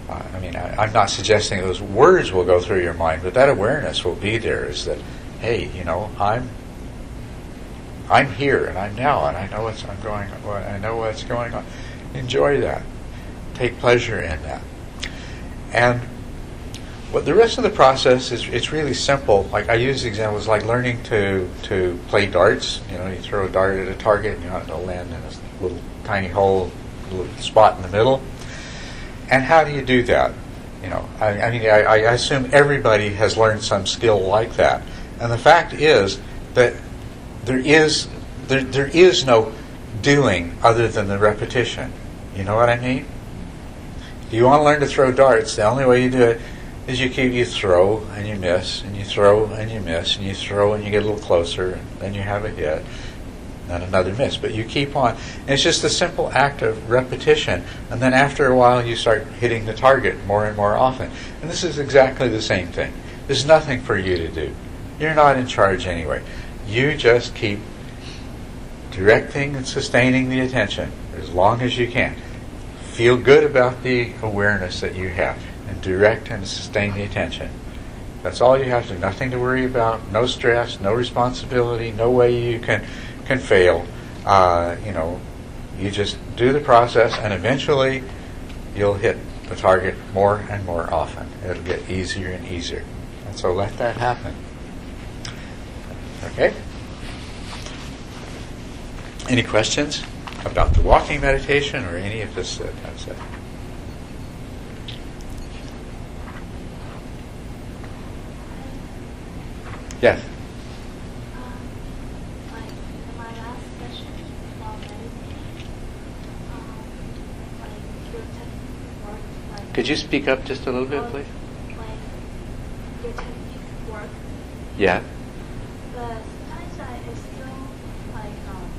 Uh, I mean, I, am not suggesting those words will go through your mind, but that awareness will be there. Is that, hey, you know, I'm, I'm here and I'm now, and I know what's I'm going. I know what's going on. Enjoy that. Take pleasure in that. And what the rest of the process is, it's really simple. Like I use examples like learning to to play darts. You know, you throw a dart at a target, and you know it'll land in a little tiny hole, little spot in the middle and how do you do that? You know, I, I mean, I, I, assume everybody has learned some skill like that. And the fact is that there is there, there is no doing other than the repetition. You know what I mean? You want to learn to throw darts, the only way you do it is you keep you throw and you miss and you throw and you miss and you throw and you get a little closer and then you have a hit and another miss. But you keep on. And it's just a simple act of repetition. And then after a while, you start hitting the target more and more often. And this is exactly the same thing. There's nothing for you to do. You're not in charge anyway. You just keep directing and sustaining the attention as long as you can. Feel good about the awareness that you have and direct and sustain the attention. That's all you have to. Nothing to worry about. No stress. No responsibility. No way you can can fail. Uh, you know, you just do the process, and eventually you'll hit the target more and more often. It'll get easier and easier. And so let that happen. Okay? Any questions about the walking meditation or any of this uh, said? Yes. Could you speak up just a little bit, please? your technique work, Yeah. but sometimes I still like um,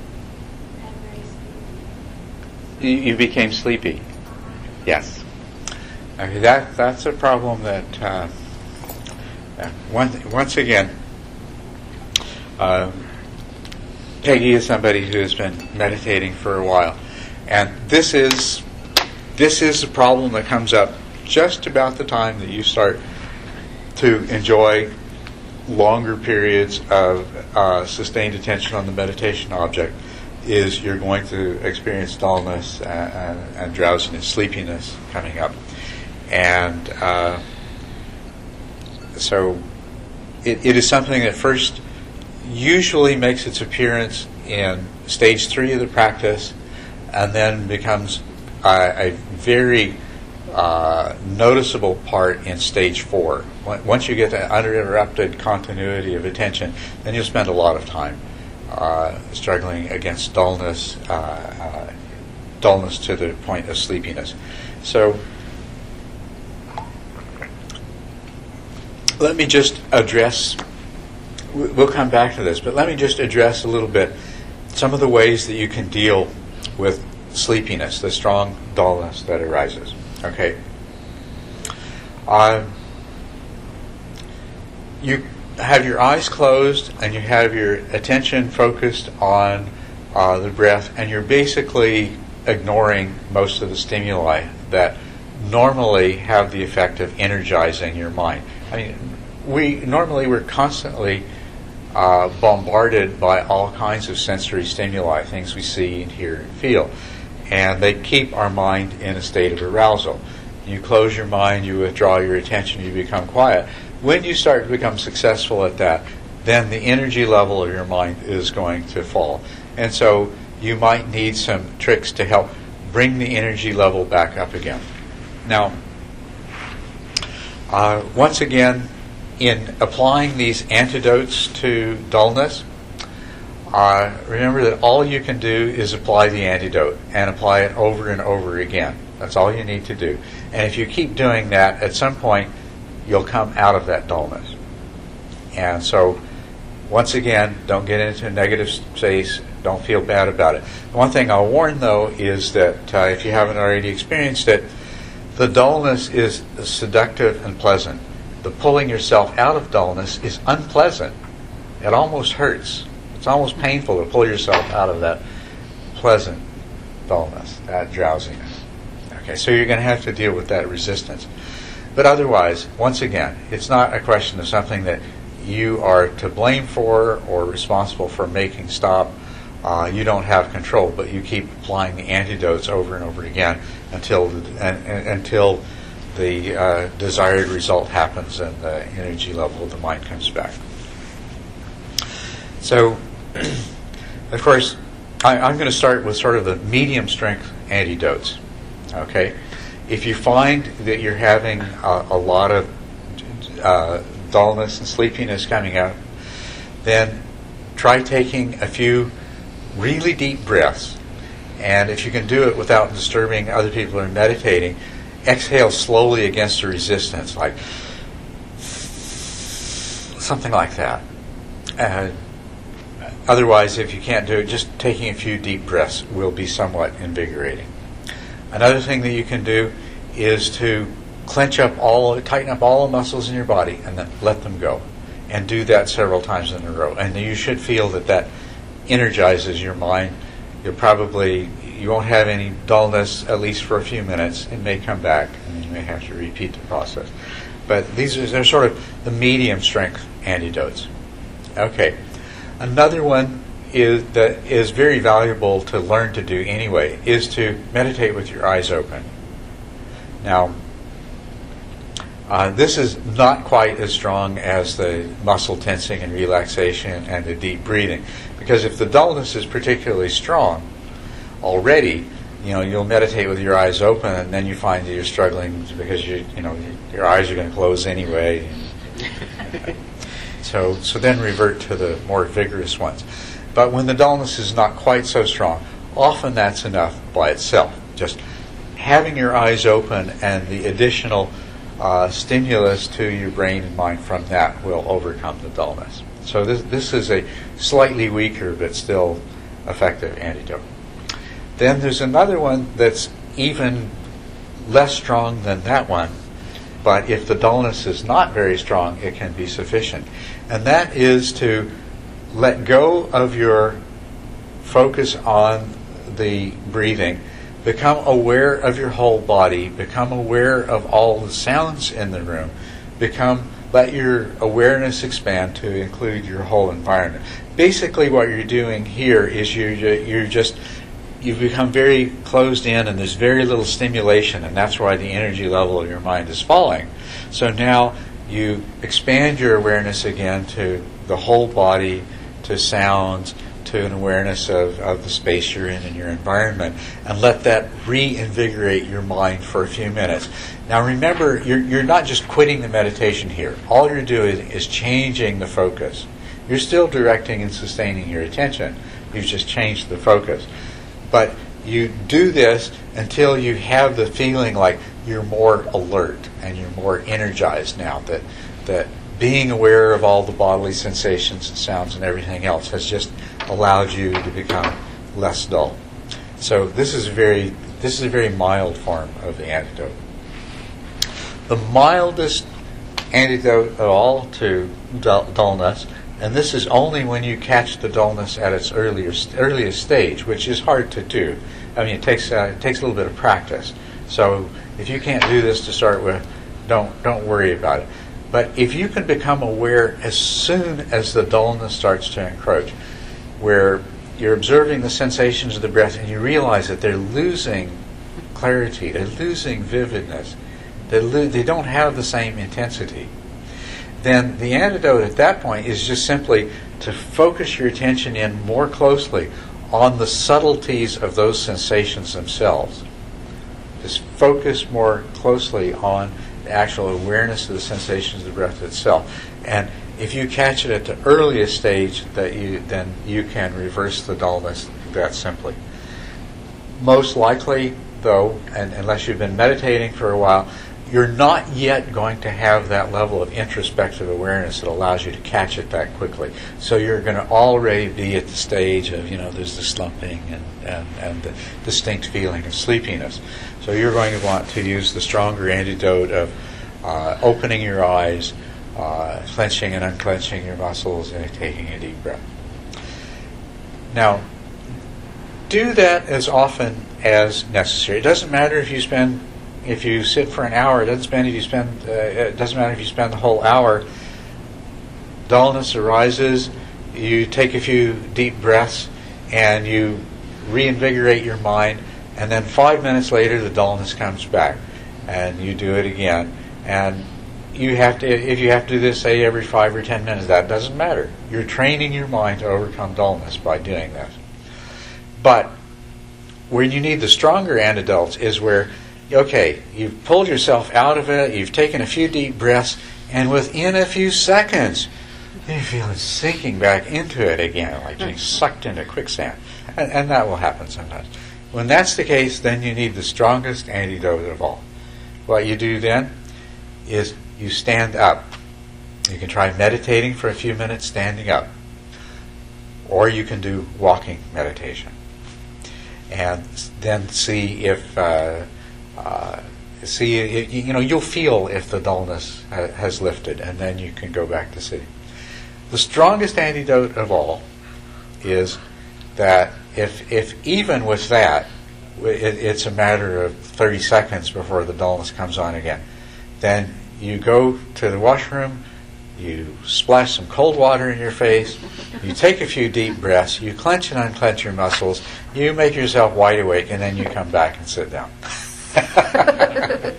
am very sleepy. You, became sleepy. Yes. Okay, that that's a problem that uh, uh, once once again. Uh, Peggy is somebody who has been meditating for a while, and this is this is a problem that comes up just about the time that you start to enjoy longer periods of uh, sustained attention on the meditation object is you're going to experience dullness and, and, drowsiness, sleepiness coming up. And uh, so it, it is something that first usually makes its appearance in stage three of the practice and then becomes uh, a very uh, noticeable part in stage four. Once you get that uninterrupted continuity of attention, then you'll spend a lot of time uh, struggling against dullness, uh, uh, dullness to the point of sleepiness. So let me just address. we- We'll come back to this, but let me just address a little bit some of the ways that you can deal with sleepiness, the strong dullness that arises. Okay. Um, you have your eyes closed and you have your attention focused on uh, the breath, and you're basically ignoring most of the stimuli that normally have the effect of energizing your mind. I mean, we normally we're constantly uh, bombarded by all kinds of sensory stimuli, things we see and hear and feel, and they keep our mind in a state of arousal. You close your mind, you withdraw your attention, you become quiet. When you start to become successful at that, then the energy level of your mind is going to fall. And so you might need some tricks to help bring the energy level back up again. Now, uh, once again, in applying these antidotes to dullness, uh, remember that all you can do is apply the antidote and apply it over and over again. That's all you need to do. And if you keep doing that, at some point, you'll come out of that dullness. And so, once again, don't get into a negative space. Don't feel bad about it. One thing I'll warn, though, is that uh, if you haven't already experienced it, the dullness is seductive and pleasant. The pulling yourself out of dullness is unpleasant. It almost hurts. It's almost painful to pull yourself out of that pleasant dullness, that drowsiness. Okay, so you're going to have to deal with that resistance. But otherwise, once again, it's not a question of something that you are to blame for or responsible for making stop. Uh, you don't have control, but you keep applying the antidotes over and over again until the, until the uh, desired result happens and the energy level of the mind comes back. So, of course, I, I'm going to start with sort of the medium strength antidotes. Okay, if you find that you're having a, a lot of uh, dullness and sleepiness coming out, then try taking a few really deep breaths. And if you can do it without disturbing other people who are meditating, exhale slowly against the resistance, like something like that. Uh, otherwise, if you can't do it, just taking a few deep breaths will be somewhat invigorating. Another thing that you can do is to clench up all, tighten up all the muscles in your body, and then let them go, and do that several times in a row. And you should feel that that energizes your mind. You'll probably you won't have any dullness at least for a few minutes. It may come back, and you may have to repeat the process. But these are they're sort of the medium strength antidotes. Okay, another one is that is very valuable to learn to do anyway is to meditate with your eyes open. Now, uh, this is not quite as strong as the muscle tensing and relaxation and the deep breathing, because if the dullness is particularly strong already, you know you'll meditate with your eyes open, and then you find that you're struggling because you you know your eyes are going to close anyway. so so then revert to the more vigorous ones. But when the dullness is not quite so strong, often that's enough by itself. Just having your eyes open and the additional uh, stimulus to your brain and mind from that will overcome the dullness. So this, this is a slightly weaker but still effective antidote. Then there's another one that's even less strong than that one, but if the dullness is not very strong, it can be sufficient. And that is to let go of your focus on the breathing. Become aware of your whole body. Become aware of all the sounds in the room. Become let your awareness expand to include your whole environment. Basically, what you're doing here is you're you're just you've become very closed in and there's very little stimulation, and that's why the energy level of your mind is falling. So now you expand your awareness again to the whole body, to sounds, to an awareness of, of the space you're in and your environment, and let that reinvigorate your mind for a few minutes. Now remember, you're, you're not just quitting the meditation here. All you're doing is changing the focus. You're still directing and sustaining your attention. You've just changed the focus. But you do this until you have the feeling like you're more alert and you're more energized now that that being aware of all the bodily sensations and sounds and everything else has just allowed you to become less dull. So this is a very this is a very mild form of the antidote. The mildest antidote at all to dullness, and this is only when you catch the dullness at its earlier earliest stage, which is hard to do. I mean, it takes uh, it takes a little bit of practice. So if you can't do this to start with, don't don't worry about it. But if you can become aware as soon as the dullness starts to encroach, where you're observing the sensations of the breath and you realize that they're losing clarity, they're losing vividness, they, lo- they don't have the same intensity, then the antidote at that point is just simply to focus your attention in more closely on the subtleties of those sensations themselves. Just focus more closely on actual awareness of the sensations of the breath itself. And if you catch it at the earliest stage, that you then you can reverse the dullness that simply. Most likely, though, and unless you've been meditating for a while, you're not yet going to have that level of introspective awareness that allows you to catch it that quickly. So you're going to already be at the stage of, you know, there's the slumping and, and, and the distinct feeling of sleepiness. So you're going to want to use the stronger antidote of uh, opening your eyes, uh, clenching and unclenching your muscles, and taking a deep breath. Now, do that as often as necessary. It doesn't matter if you spend if you sit for an hour. It doesn't matter if you spend. Uh, it doesn't matter if you spend the whole hour. Dullness arises. You take a few deep breaths, and you reinvigorate your mind. And then five minutes later, the dullness comes back, and you do it again. And you have to, if you have to do this, say every five or ten minutes, that doesn't matter. You're training your mind to overcome dullness by doing this. But where you need the stronger antidotes is where, okay, you've pulled yourself out of it, you've taken a few deep breaths, and within a few seconds, you feel it sinking back into it again, like being sucked into quicksand. And, and that will happen sometimes. When that's the case, then you need the strongest antidote of all. What you do then is you stand up. You can try meditating for a few minutes standing up, or you can do walking meditation, and then see if uh, uh, see if, you know you'll feel if the dullness ha- has lifted, and then you can go back to sitting. The strongest antidote of all is that if if even with that, it, it's a matter of 30 seconds before the dullness comes on again, then you go to the washroom, you splash some cold water in your face, you take a few deep breaths, you clench and unclench your muscles, you make yourself wide awake, and then you come back and sit down.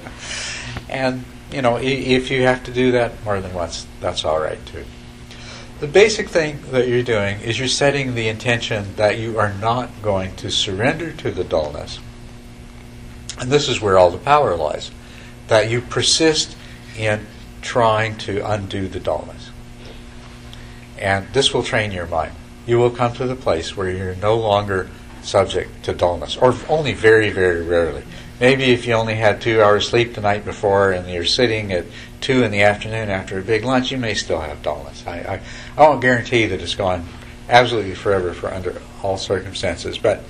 and, you know, if you have to do that more than once, that's all right too. The basic thing that you're doing is you're setting the intention that you are not going to surrender to the dullness. And this is where all the power lies. That you persist in trying to undo the dullness. And this will train your mind. You will come to the place where you're no longer subject to dullness, or only very, very rarely. Maybe if you only had two hours sleep the night before and you're sitting at two in the afternoon after a big lunch, you may still have dullness. I, I, I won't guarantee that it's gone absolutely forever for under all circumstances. But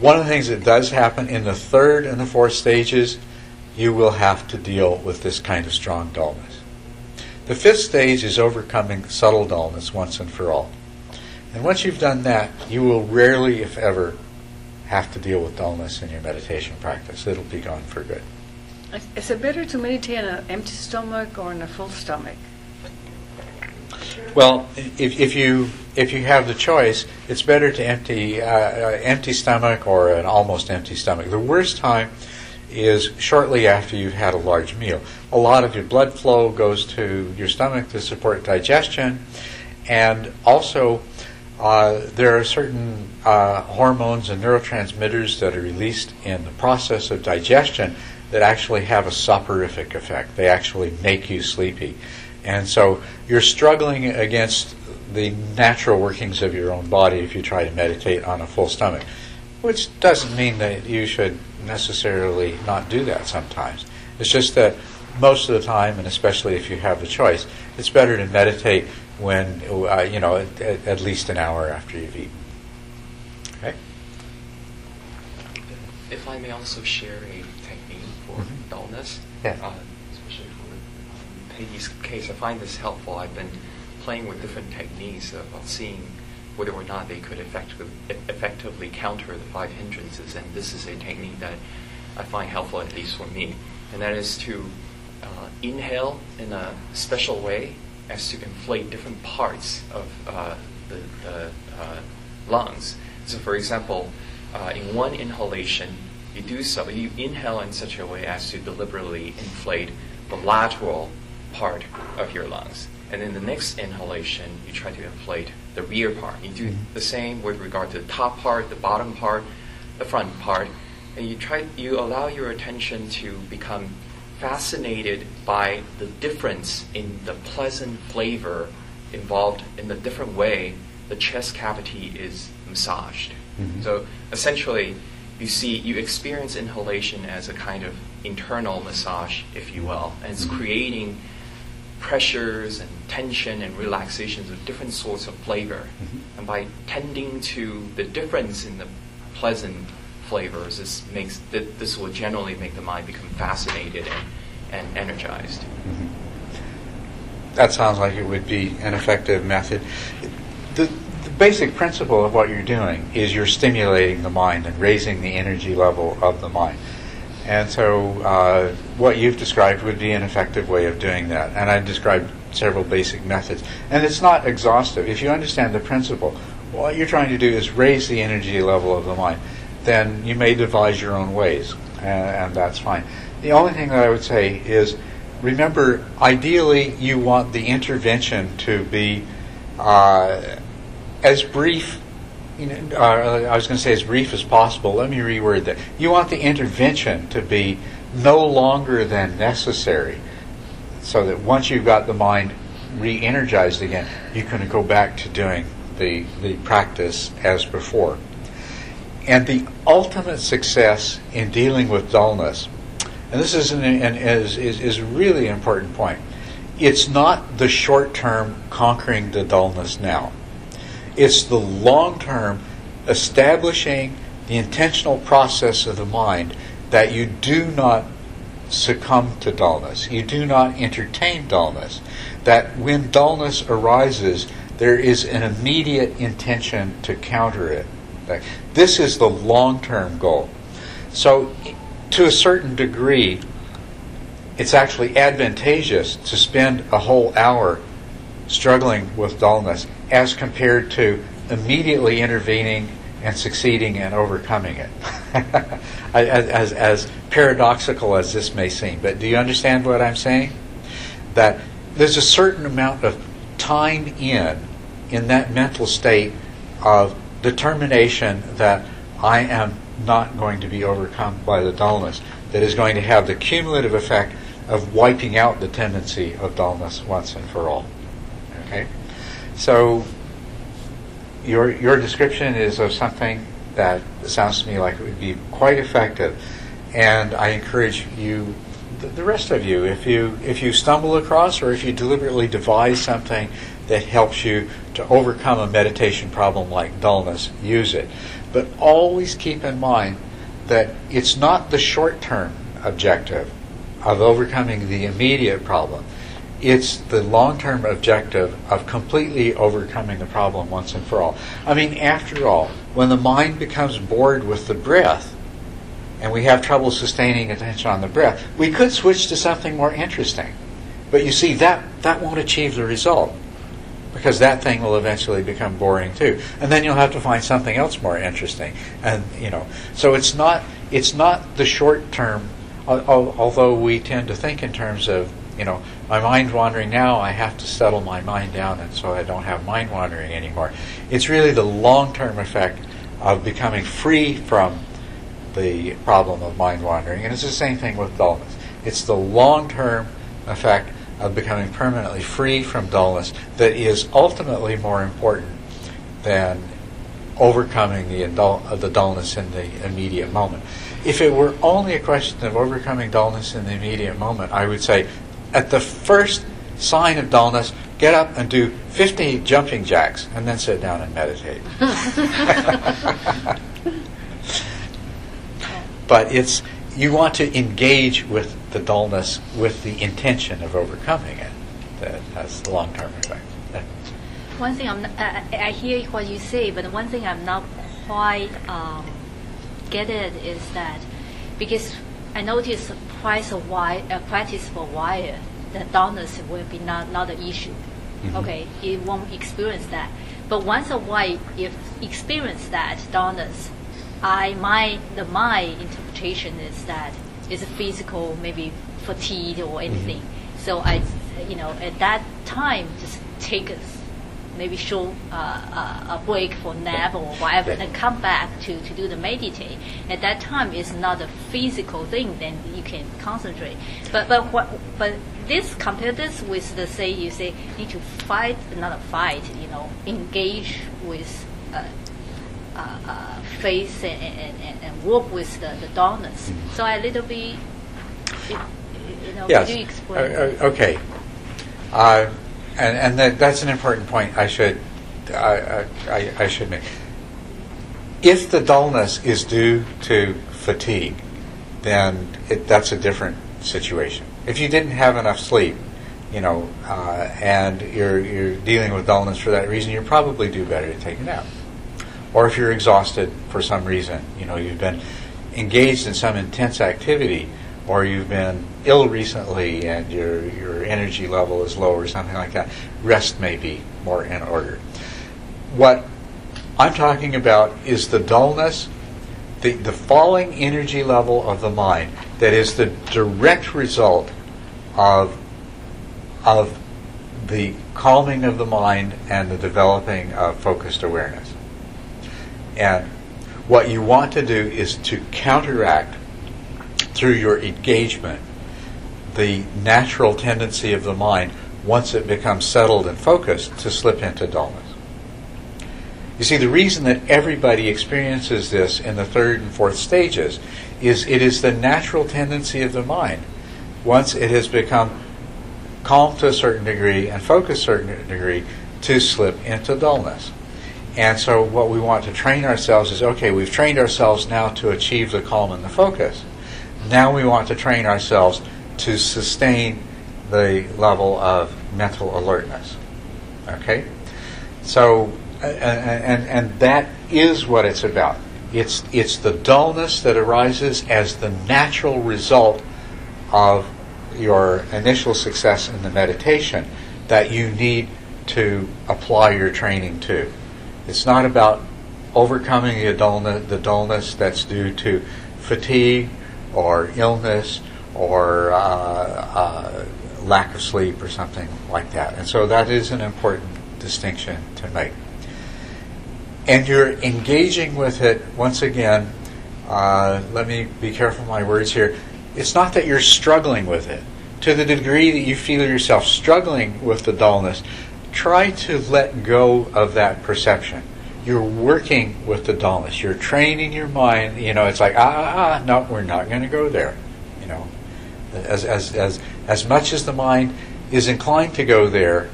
one of the things that does happen in the third and the fourth stages, you will have to deal with this kind of strong dullness. The fifth stage is overcoming subtle dullness once and for all. And once you've done that, you will rarely, if ever, have to deal with dullness in your meditation practice. It'll be gone for good. Is- it better to meditate on an empty stomach or on a full stomach? Well, if, if you if you have the choice, it's better to empty uh, uh, empty stomach or an almost empty stomach. The worst time is shortly after you've had a large meal. A lot of your blood flow goes to your stomach to support digestion, and also uh, there are certain uh, hormones and neurotransmitters that are released in the process of digestion that actually have a soporific effect. They actually make you sleepy. And so you're struggling against the natural workings of your own body if you try to meditate on a full stomach, which doesn't mean that you should necessarily not do that sometimes. It's just that most of the time, and especially if you have the choice, it's better to meditate when, uh, you know, at, at, least an hour after you've eaten. Okay? If I may also share a technique for Mhm. dullness, Yeah. uh, especially for um, Peggy's case, I find this helpful. I've been playing with different techniques of, seeing whether or not they could effectively, effectively counter the five hindrances, and this is a technique that I find helpful, at least for me, and that is to uh, inhale in a special way as to inflate different parts of uh, the, the uh, lungs. So, for example, uh, in one inhalation, you do so, you inhale in such a way as to deliberately inflate the lateral part of your lungs. And in the next inhalation, you try to inflate the rear part. You do the same with regard to the top part, the bottom part, the front part, and you try you allow your attention to become fascinated by the difference in the pleasant flavor involved in the different way the chest cavity is massaged. Mhm. So essentially, you see, you experience inhalation as a kind of internal massage, if you will, and it's Mhm. creating pressures and tension and relaxations of different sorts of flavor. Mhm. And by tending to the difference in the pleasant flavors, this makes th- this will generally make the mind become fascinated and, and energized. Mhm. That sounds like it would be an effective method. The, the basic principle of what you're doing is you're stimulating the mind and raising the energy level of the mind. And so, uh, what you've described would be an effective way of doing that. And I've described several basic methods. And it's not exhaustive. If you understand the principle, what you're trying to do is raise the energy level of the mind. Then you may devise your own ways, and, and that's fine. The only thing that I would say is remember, ideally, you want the intervention to be uh, as brief. You know, uh, I was going to say as brief as possible. Let me reword that. You want the intervention to be no longer than necessary, so that once you've got the mind re-energized again, you can go back to doing the the practice as before. And the ultimate success in dealing with dullness and this is an, an, is, is, is really important point. It's not the short term conquering the dullness now. It's the long term establishing the intentional process of the mind that you do not succumb to dullness. You do not entertain dullness. That when dullness arises, there is an immediate intention to counter it. This is the long term goal. So, to a certain degree, it's actually advantageous to spend a whole hour struggling with dullness as compared to immediately intervening and succeeding and overcoming it. as, as paradoxical as this may seem. But do you understand what I'm saying? That there's a certain amount of time in, in that mental state of determination that I am not going to be overcome by the dullness, that is going to have the cumulative effect of wiping out the tendency of dullness once and for all. Okay? So, your, your description is of something that sounds to me like it would be quite effective. And I encourage you, the, the rest of you, if you if you stumble across or if you deliberately devise something that helps you to overcome a meditation problem like dullness, use it. But always keep in mind that it's not the short term objective of overcoming the immediate problem. It's the long term objective of completely overcoming the problem once and for all. I mean, after all, when the mind becomes bored with the breath and we have trouble sustaining attention on the breath, we could switch to something more interesting. But you see, that, that won't achieve the result. Because that thing will eventually become boring too. And then you'll have to find something else more interesting. And you know, so it's not it's not the short term. al- al- Although we tend to think in terms of you know my mind wandering now, I have to settle my mind down, and so I don't have mind wandering anymore. It's really the long term effect of becoming free from the problem of mind wandering, and it's the same thing with dullness. It's the long term effect of becoming permanently free from dullness that is ultimately more important than overcoming the, indul- uh, the dullness in the immediate moment. If it were only a question of overcoming dullness in the immediate moment, I would say at the first sign of dullness, get up and do 50 jumping jacks and then sit down and meditate. but it's you want to engage with the dullness with the intention of overcoming it. That has the long-term effect. One thing I'm, I, hear what you say, but one thing I'm not quite um, get it is that because I noticed quite a while, uh, practice for a while, the dullness will be not, not an issue. Mhm. Okay, it won't experience that. But once a while, if experience that dullness, I my the my interpretation is that it's a physical, maybe fatigue or anything. So I, you know, at that time, just take a maybe short uh, uh, a break for nap or whatever, Yeah. and come back to, to do the meditate. At that time, it's not a physical thing. Then you can concentrate. But but what but this compare this with the say you say need to fight not a fight. You know, engage with. Uh, uh, uh, face and, and, and, and work with the, the dullness. So a little bit, you, you know, yes. could you explain? Uh, uh, okay. Uh, and and that, that's an important point. I should I, I, I should make. If the dullness is due to fatigue, then it, that's a different situation. If you didn't have enough sleep, you know, uh, and you're you're dealing with dullness for that reason, you probably do better to take a nap. Or if you're exhausted for some reason, you know, you've been engaged in some intense activity, or you've been ill recently and your your energy level is low or something like that, rest may be more in order. What I'm talking about is the dullness, the, the falling energy level of the mind that is the direct result of of the calming of the mind and the developing of focused awareness. And what you want to do is to counteract through your engagement the natural tendency of the mind once it becomes settled and focused to slip into dullness. You see, the reason that everybody experiences this in the third and fourth stages is it is the natural tendency of the mind. Once it has become calm to a certain degree and focused to a certain degree to slip into dullness. And so, what we want to train ourselves is okay, we've trained ourselves now to achieve the calm and the focus. Now we want to train ourselves to sustain the level of mental alertness. Okay? So, and, and, and that is what it's about. It's, it's the dullness that arises as the natural result of your initial success in the meditation that you need to apply your training to. It's not about overcoming the dullness, the dullness that's due to fatigue or illness or uh, uh, lack of sleep or something like that. And so that is an important distinction to make. And you're engaging with it, once again, uh, let me be careful my words here. It's not that you're struggling with it. To the degree that you feel yourself struggling with the dullness, try to let go of that perception. You're working with the dullness. You're training your mind. You know, it's like, ah, ah, ah no, we're not going to go there. You know, as, as, as, as much as the mind is inclined to go there,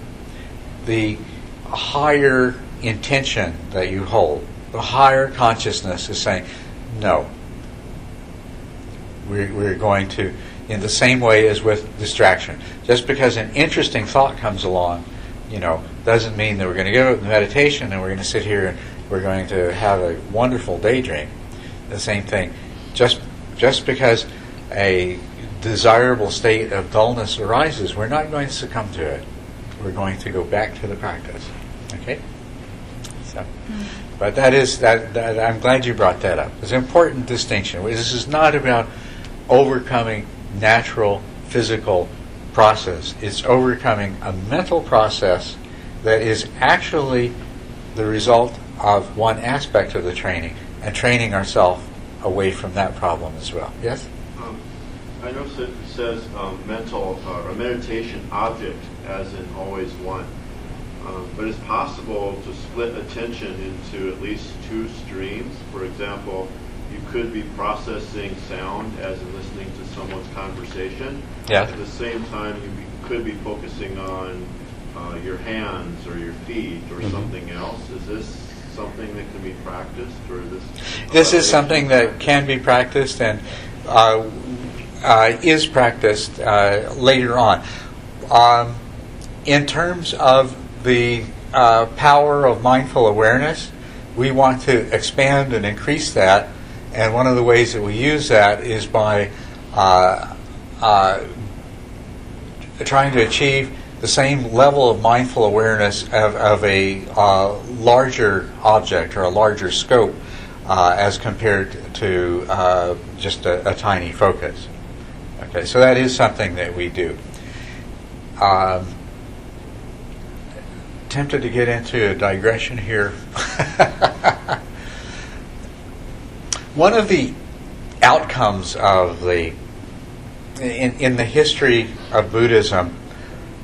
the higher intention that you hold, the higher consciousness is saying, no. We're, we're going to, in the same way as with distraction. Just because an interesting thought comes along, you know, doesn't mean that we're going to go to meditation and we're going to sit here and we're going to have a wonderful daydream. The same thing. Just just because a desirable state of dullness arises, we're not going to succumb to it. we're going to go back to the practice. Okay? So, mm-hmm. but that is that, that. I'm glad you brought that up. It's an important distinction. This is not about overcoming natural physical process. It's overcoming a mental process that is actually the result of one aspect of the training and training ourselves away from that problem as well. Yes? Um, I notice it says um, mental uh, or meditation object as in always one. Um, but it's possible to split attention into at least two streams. For example, could be processing sound as in listening to someone's conversation. Yeah. At the same time, you be, could be focusing on uh, your hands or your feet or Mhm. something else. Is this something that can be practiced, or this? This is something that can be practiced and uh, uh, is practiced uh, later on. Um, in terms of the uh, power of mindful awareness, we want to expand and increase that, and one of the ways that we use that is by uh, uh, trying to achieve the same level of mindful awareness of, of a uh, larger object or a larger scope uh, as compared to uh, just a, a tiny focus. Okay, so that is something that we do. Um, tempted to get into a digression here. One of the outcomes of the in, in the history of Buddhism,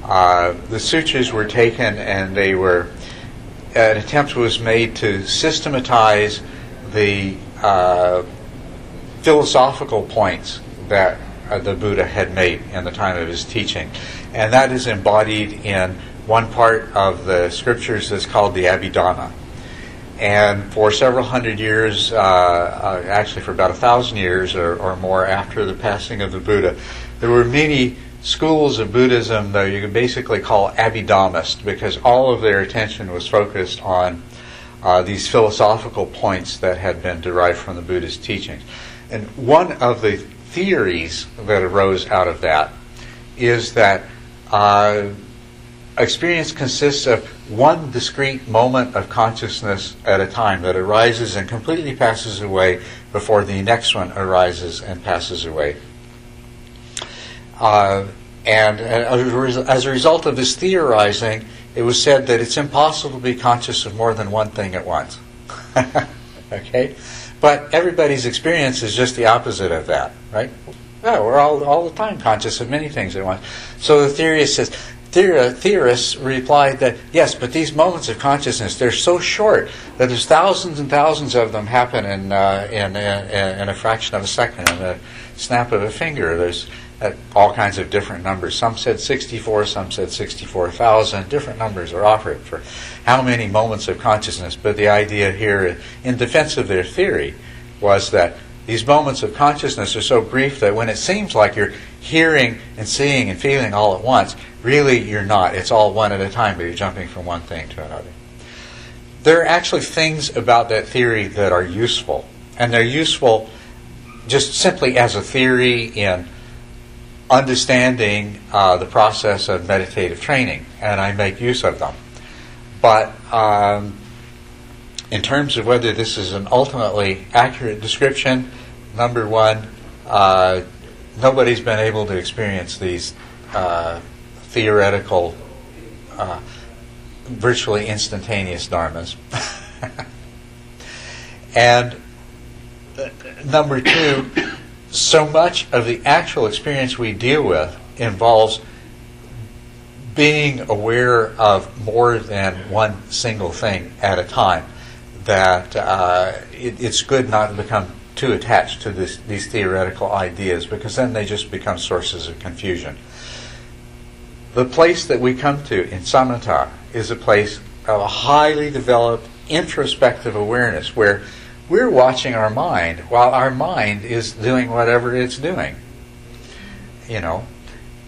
uh, the sutras were taken and they were an attempt was made to systematize the uh, philosophical points that uh, the Buddha had made in the time of his teaching, and that is embodied in one part of the scriptures that's called the Abhidhamma. And for several hundred years, uh, uh, actually for about a thousand years or, or more after the passing of the Buddha, there were many schools of Buddhism that you could basically call Abhidhammist because all of their attention was focused on uh, these philosophical points that had been derived from the Buddha's teachings. And one of the theories that arose out of that is that uh, experience consists of one discrete moment of consciousness at a time that arises and completely passes away before the next one arises and passes away. Uh, and as a result of this theorizing, it was said that it's impossible to be conscious of more than one thing at once. okay? But everybody's experience is just the opposite of that, right? Yeah, we're all, all the time conscious of many things at once. So the theorist says, theor- theorists replied that yes, but these moments of consciousness they're so short that there's thousands and thousands of them happen in uh, in, in, in a fraction of a second, in a snap of a finger. There's uh, all kinds of different numbers. Some said 64, some said 64,000. Different numbers are offered for how many moments of consciousness. But the idea here, in defense of their theory, was that these moments of consciousness are so brief that when it seems like you're hearing and seeing and feeling all at once, really you're not. It's all one at a time, but you're jumping from one thing to another. There are actually things about that theory that are useful, and they're useful just simply as a theory in understanding uh, the process of meditative training, and I make use of them. But um, in terms of whether this is an ultimately accurate description, number one, uh, nobody's been able to experience these uh, theoretical, uh, virtually instantaneous dharmas. and uh, number two, so much of the actual experience we deal with involves being aware of more than one single thing at a time that uh, it, it's good not to become too attached to this, these theoretical ideas because then they just become sources of confusion. The place that we come to in samatha is a place of a highly developed introspective awareness where we're watching our mind while our mind is doing whatever it's doing. You know,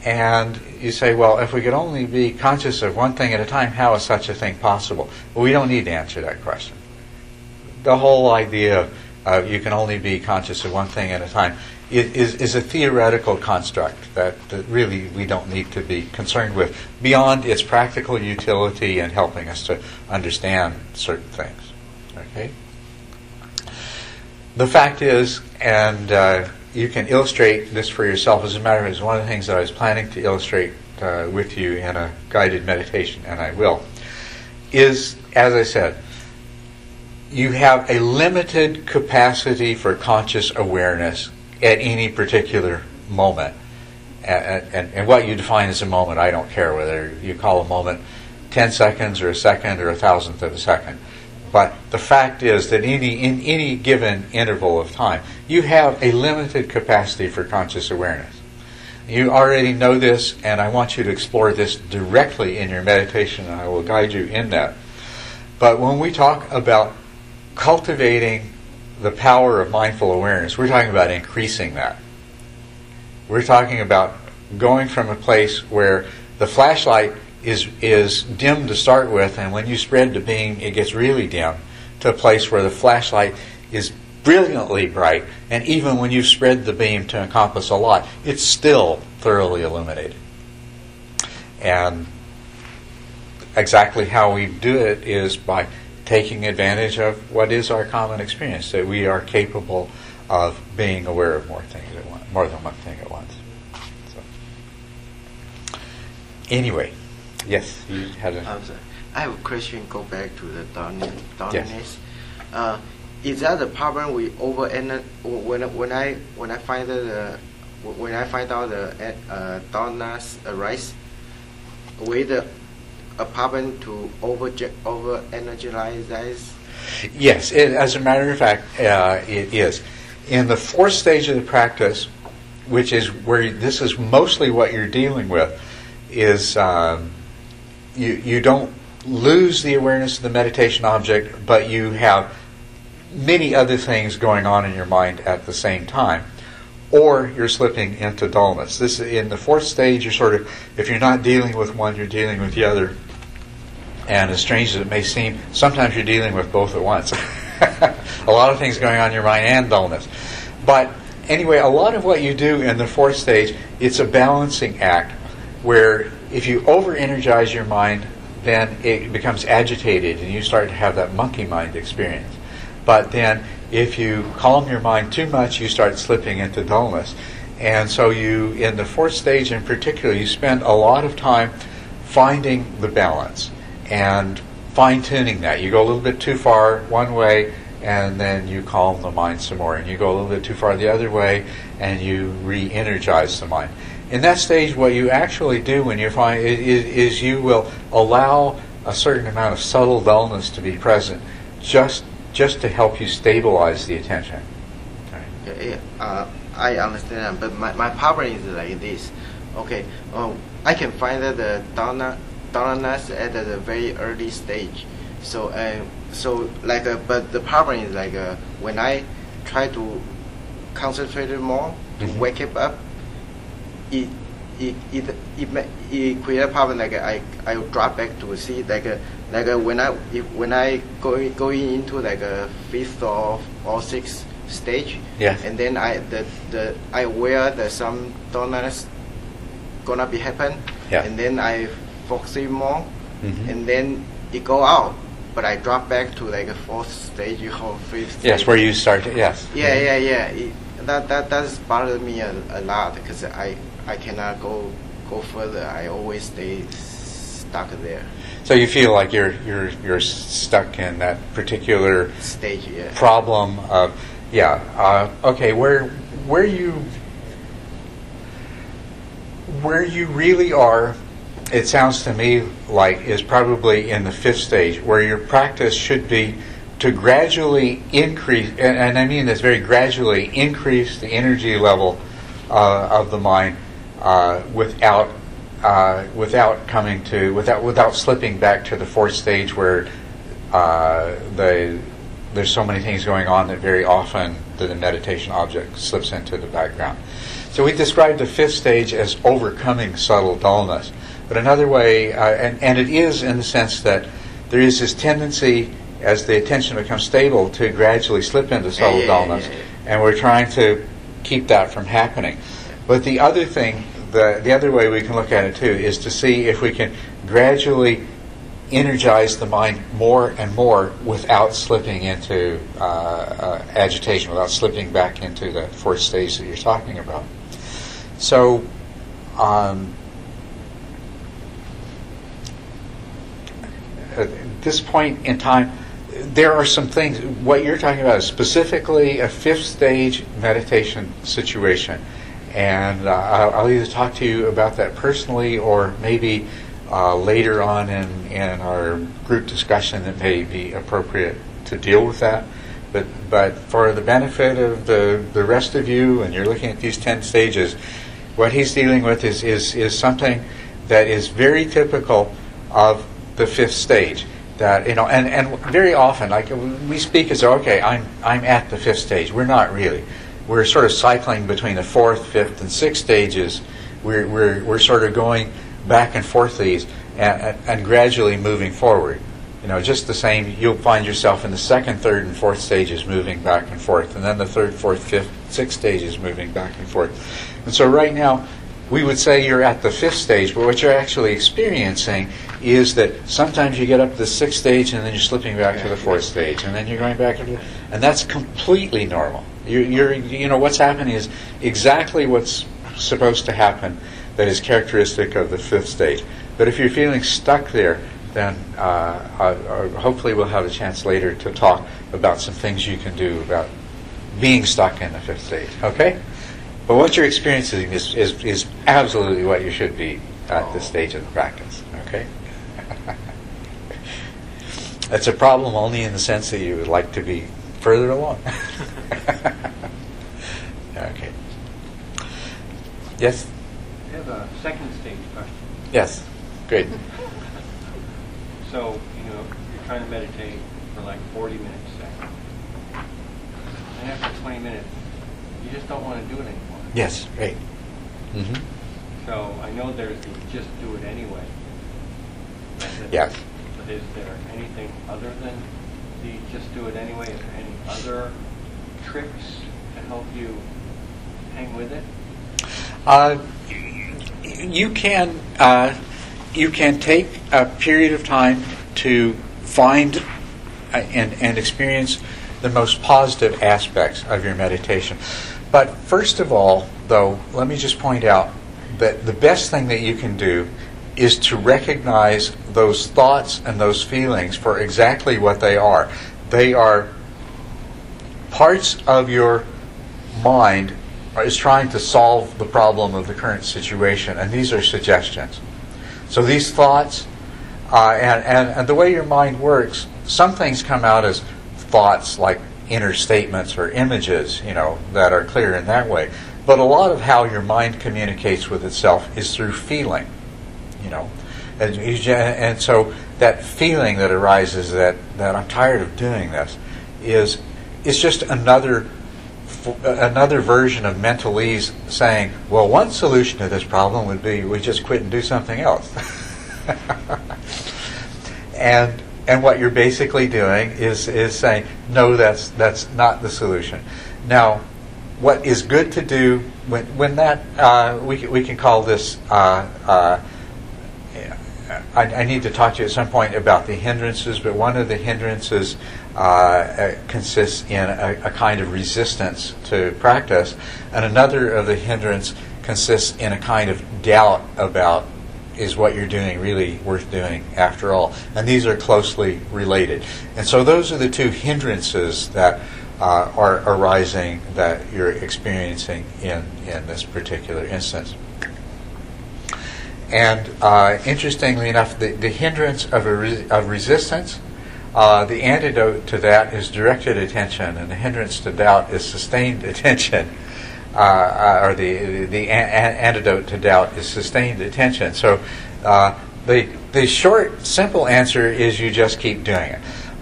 and you say, well, if we could only be conscious of one thing at a time, how is such a thing possible? Well, we don't need to answer that question. The whole idea of uh, you can only be conscious of one thing at a time i- is, is a theoretical construct that, that really we don't need to be concerned with beyond its practical utility in helping us to understand certain things. Okay? The fact is, and uh, you can illustrate this for yourself, as a matter of fact, it's one of the things that I was planning to illustrate uh, with you in a guided meditation, and I will, is, as I said, you have a limited capacity for conscious awareness at any particular moment. And, and, and what you define as a moment, I don't care whether you call a moment 10 seconds or a second or a thousandth of a second. But the fact is that any, in any given interval of time, you have a limited capacity for conscious awareness. You already know this, and I want you to explore this directly in your meditation, and I will guide you in that. But when we talk about cultivating the power of mindful awareness, we're talking about increasing that. We're talking about going from a place where the flashlight is is dim to start with, and when you spread the beam, it gets really dim, to a place where the flashlight is brilliantly bright, and even when you spread the beam to encompass a lot, it's still thoroughly illuminated. And exactly how we do it is by taking advantage of what is our common experience that we are capable of being aware of more things at once, more than one thing at once. So, anyway, yes, you had a. Sorry. I have a question. Go back to the darkness. Yes. Uh, is that the problem with over when when I when I find the when I find out the uh, darkness arise with the a problem to over over energize? Yes, it, as a matter of fact, uh, it is. In the fourth stage of the practice, which is where this is mostly what you're dealing with, is um, you, you don't lose the awareness of the meditation object, but you have many other things going on in your mind at the same time. Or you're slipping into dullness. This in the fourth stage. You're sort of, if you're not dealing with one, you're dealing with the other. And as strange as it may seem, sometimes you're dealing with both at once. a lot of things going on in your mind and dullness. But anyway, a lot of what you do in the fourth stage, it's a balancing act where if you over energize your mind, then it becomes agitated and you start to have that monkey mind experience. But then if you calm your mind too much, you start slipping into dullness. And so you, in the fourth stage in particular, you spend a lot of time finding the balance and fine tuning that. You go a little bit too far one way, and then you calm the mind some more, and you go a little bit too far the other way, and you re energize the mind. In that stage, what you actually do when you find is, is you will allow a certain amount of subtle dullness to be present, just just to help you stabilize the attention. Okay. Yeah, uh, I understand, but my, my problem is like this. Okay, um, I can find that the donna, dullness at the very early stage. So, uh, so like, uh, but the problem is like uh, when I try to concentrate more to Mhm. wake it up, it it it it, it create a problem like I I drop back to see like uh, like uh, when I if, when I going going into like a fifth or or sixth stage Yes. and then I the the I aware that some donuts gonna be happen Yeah. and then I focus it more Mhm. and then it go out but I drop back to like a fourth stage or fifth Yes, where you start to, yes. Yeah, yeah, yeah. It, that that does bother me a, a lot because I I cannot go go further. I always stay stuck there So you feel like you're you're you're stuck in that particular stage. Yeah. problem of yeah uh, okay where where you where you really are it sounds to me like is probably in the fifth stage where your practice should be to gradually increase and, and I mean this very gradually increase the energy level uh, of the mind uh, without uh, without coming to without without slipping back to the fourth stage where uh, the there's so many things going on that very often the meditation object slips into the background. So we described the fifth stage as overcoming subtle dullness. But another way, uh, and, and it is in the sense that there is this tendency as the attention becomes stable to gradually slip into subtle yeah, dullness. yeah, yeah. And we're trying to keep that from happening. But the other thing, the, the other way we can look at it too, is to see if we can gradually energize the mind more and more without slipping into uh, uh, agitation, without slipping back into the fourth stage that you're talking about. So, um, at this point in time, there are some things. What you're talking about is specifically a fifth stage meditation situation, and uh, I'll, either talk to you about that personally, or maybe uh, later on in, in our group discussion that may be appropriate to deal with that. But but for the benefit of the the rest of you, and you're looking at these ten stages, what he's dealing with is is is something that is very typical of the fifth stage that you know and, and very often like we speak as okay I'm I'm at the fifth stage. We're not really. We're sort of cycling between the fourth fifth and sixth stages. We're we're, we're sort of going back and forth these and, and gradually moving forward. You know just the same you'll find yourself in the second third and fourth stages moving back and forth and then the third fourth fifth sixth stages moving back and forth. And so right now we would say you're at the fifth stage, but what you're actually experiencing is that sometimes you get up to the sixth stage and then you're slipping back to the fourth stage, and then you're going back into, and that's completely normal. You're, you're, you know, what's happening is exactly what's supposed to happen that is characteristic of the fifth stage. But if you're feeling stuck there, then uh, uh, hopefully we'll have a chance later to talk about some things you can do about being stuck in the fifth stage. Okay? But what you're experiencing is, is, is absolutely what you should be at this stage of the practice. Okay? It's a problem only in the sense that you would like to be further along. okay. Yes? I have a second stage question. Yes. Great. So, you know, you're trying to meditate for like 40 minutes, say. And after 20 minutes, you just don't want to do it anymore. Yes. Great. hmm So I know there's the just do it anyway. method, Yes. But is there anything other than the just do it anyway? Is there any other tricks to help you hang with it? Uh, you can uh, you can take a period of time to find uh, and, and experience the most positive aspects of your meditation. But first of all, though, let me just point out that the best thing that you can do is to recognize those thoughts and those feelings for exactly what they are. They are parts of your mind is trying to solve the problem of the current situation, and these are suggestions. So these thoughts, uh, and, and, and the way your mind works, some things come out as thoughts like inner statements or images, you know, that are clear in that way. But a lot of how your mind communicates with itself is through feeling, you know. And, and so that feeling that arises that, that I'm tired of doing this is, is just another another version of mental ease saying, well, one solution to this problem would be we just quit and do something else. and and what you're basically doing is is saying, no, that's that's not the solution. Now, what is good to do when when that uh, we we can call this. Uh, uh, I, I need to talk to you at some point about the hindrances, but one of the hindrances uh, uh, consists in a, a kind of resistance to practice, and another of the hindrance consists in a kind of doubt about is what you're doing really worth doing after all? And these are closely related. And so those are the two hindrances that uh, are arising that you're experiencing in, in this particular instance. And uh, interestingly enough, the, the hindrance of, re- of resistance, uh, the antidote to that is directed attention, and the hindrance to doubt is sustained attention. Uh, uh, or the the an- an- antidote to doubt is sustained attention. So uh, the the short, simple answer is you just keep doing it.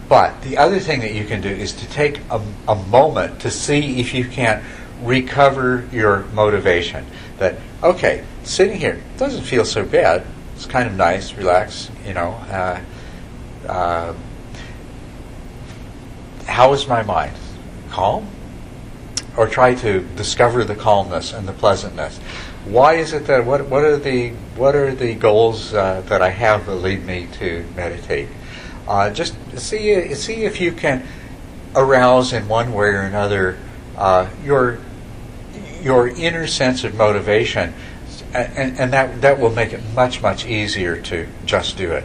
But the other thing that you can do is to take a, a moment to see if you can't recover your motivation. That okay, sitting here doesn't feel so bad. It's kind of nice, relax. You know. Uh, uh, how is my mind? Calm? Or try to discover the calmness and the pleasantness. Why is it that what what are the what are the goals uh, that I have that lead me to meditate? Uh, just see see if you can arouse in one way or another uh, your your inner sense of motivation, and, and that that will make it much much easier to just do it.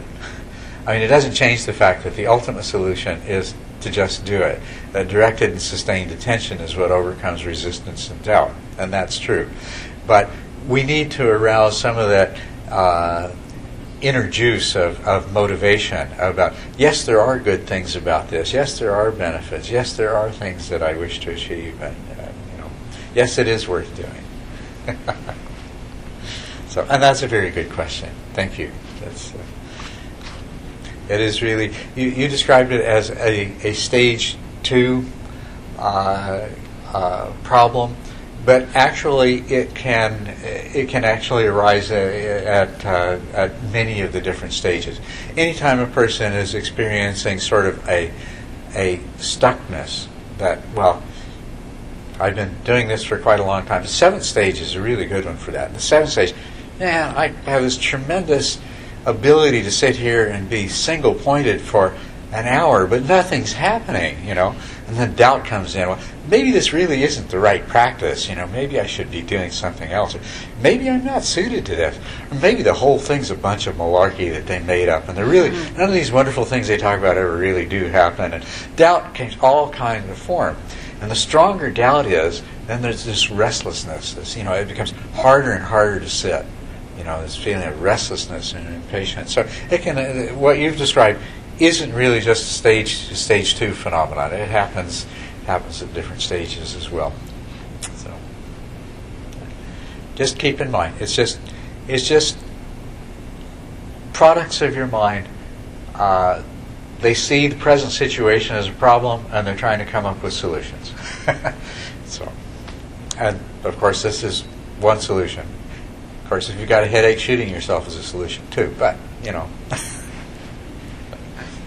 I mean, it doesn't change the fact that the ultimate solution is to just do it. Directed and sustained attention is what overcomes resistance and doubt, and that's true. But we need to arouse some of that uh, inner juice of, of motivation about, yes, there are good things about this. Yes, there are benefits. Yes, there are things that I wish to achieve. And, uh, you know, yes, it is worth doing. so, and that's a very good question. Thank you. That's, uh, it is really, you, you described it as a, a stage two uh, uh, problem but actually it can it can actually arise at uh, at many of the different stages. Anytime a person is experiencing sort of a a stuckness that well, I've been doing this for quite a long time. The seventh stage is a really good one for that. The seventh stage, man, I have this tremendous ability to sit here and be single pointed for an hour, but nothing's happening, you know. And then doubt comes in. Well, maybe this really isn't the right practice. You know, maybe I should be doing something else. Maybe I'm not suited to this. Or maybe the whole thing's a bunch of malarkey that they made up, and they're really Mm-hmm. none of these wonderful things they talk about ever really do happen. And doubt takes all kinds of form. And the stronger doubt is, then there's this restlessness. This, you know, it becomes harder and harder to sit. You know, this feeling of restlessness and impatience. So it can. Uh, what you've described isn't really just a stage stage two phenomenon. It happens happens at different stages as well. So just keep in mind, it's just it's just products of your mind. Uh, they see the present situation as a problem, and they're trying to come up with solutions. so, and of course, this is one solution. Of course, if you've got a headache, shooting yourself is a solution too. But you know.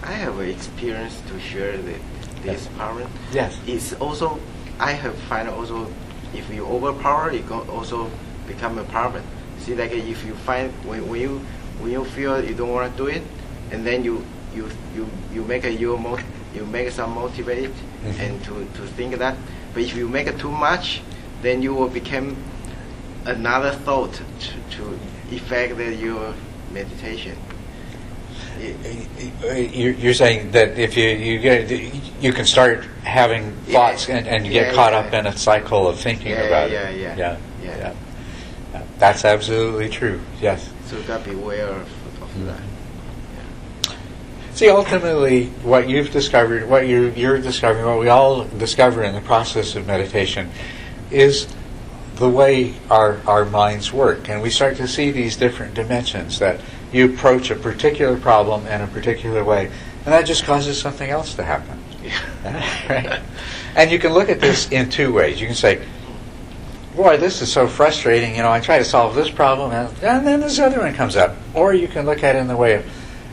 I have an experience to share the, this power. Yes. It's also I have find also if you overpower, it can also become a problem. See, like if you find when, when you when you feel you don't want to do it, and then you you you you make a you mo- you make some motivate Mhm. and to to think that. But if you make it too much, then you will become another thought to, to affect your meditation. You're you're saying that if you you get you can start having thoughts and, and you get Yeah, caught yeah. up in a cycle of thinking Yeah, about yeah, it. yeah, yeah, yeah. yeah. Yeah. That's absolutely true. Yes. So gotta beware of, of Mm. that. See, ultimately, what you've discovered, what you, you're discovering, what we all discover in the process of meditation, is the way our, our minds work. And we start to see these different dimensions that you approach a particular problem in a particular way, and that just causes something else to happen. right? And you can look at this in two ways. You can say, boy, this is so frustrating. You know, I try to solve this problem, and, and then this other one comes up. Or you can look at it in the way of,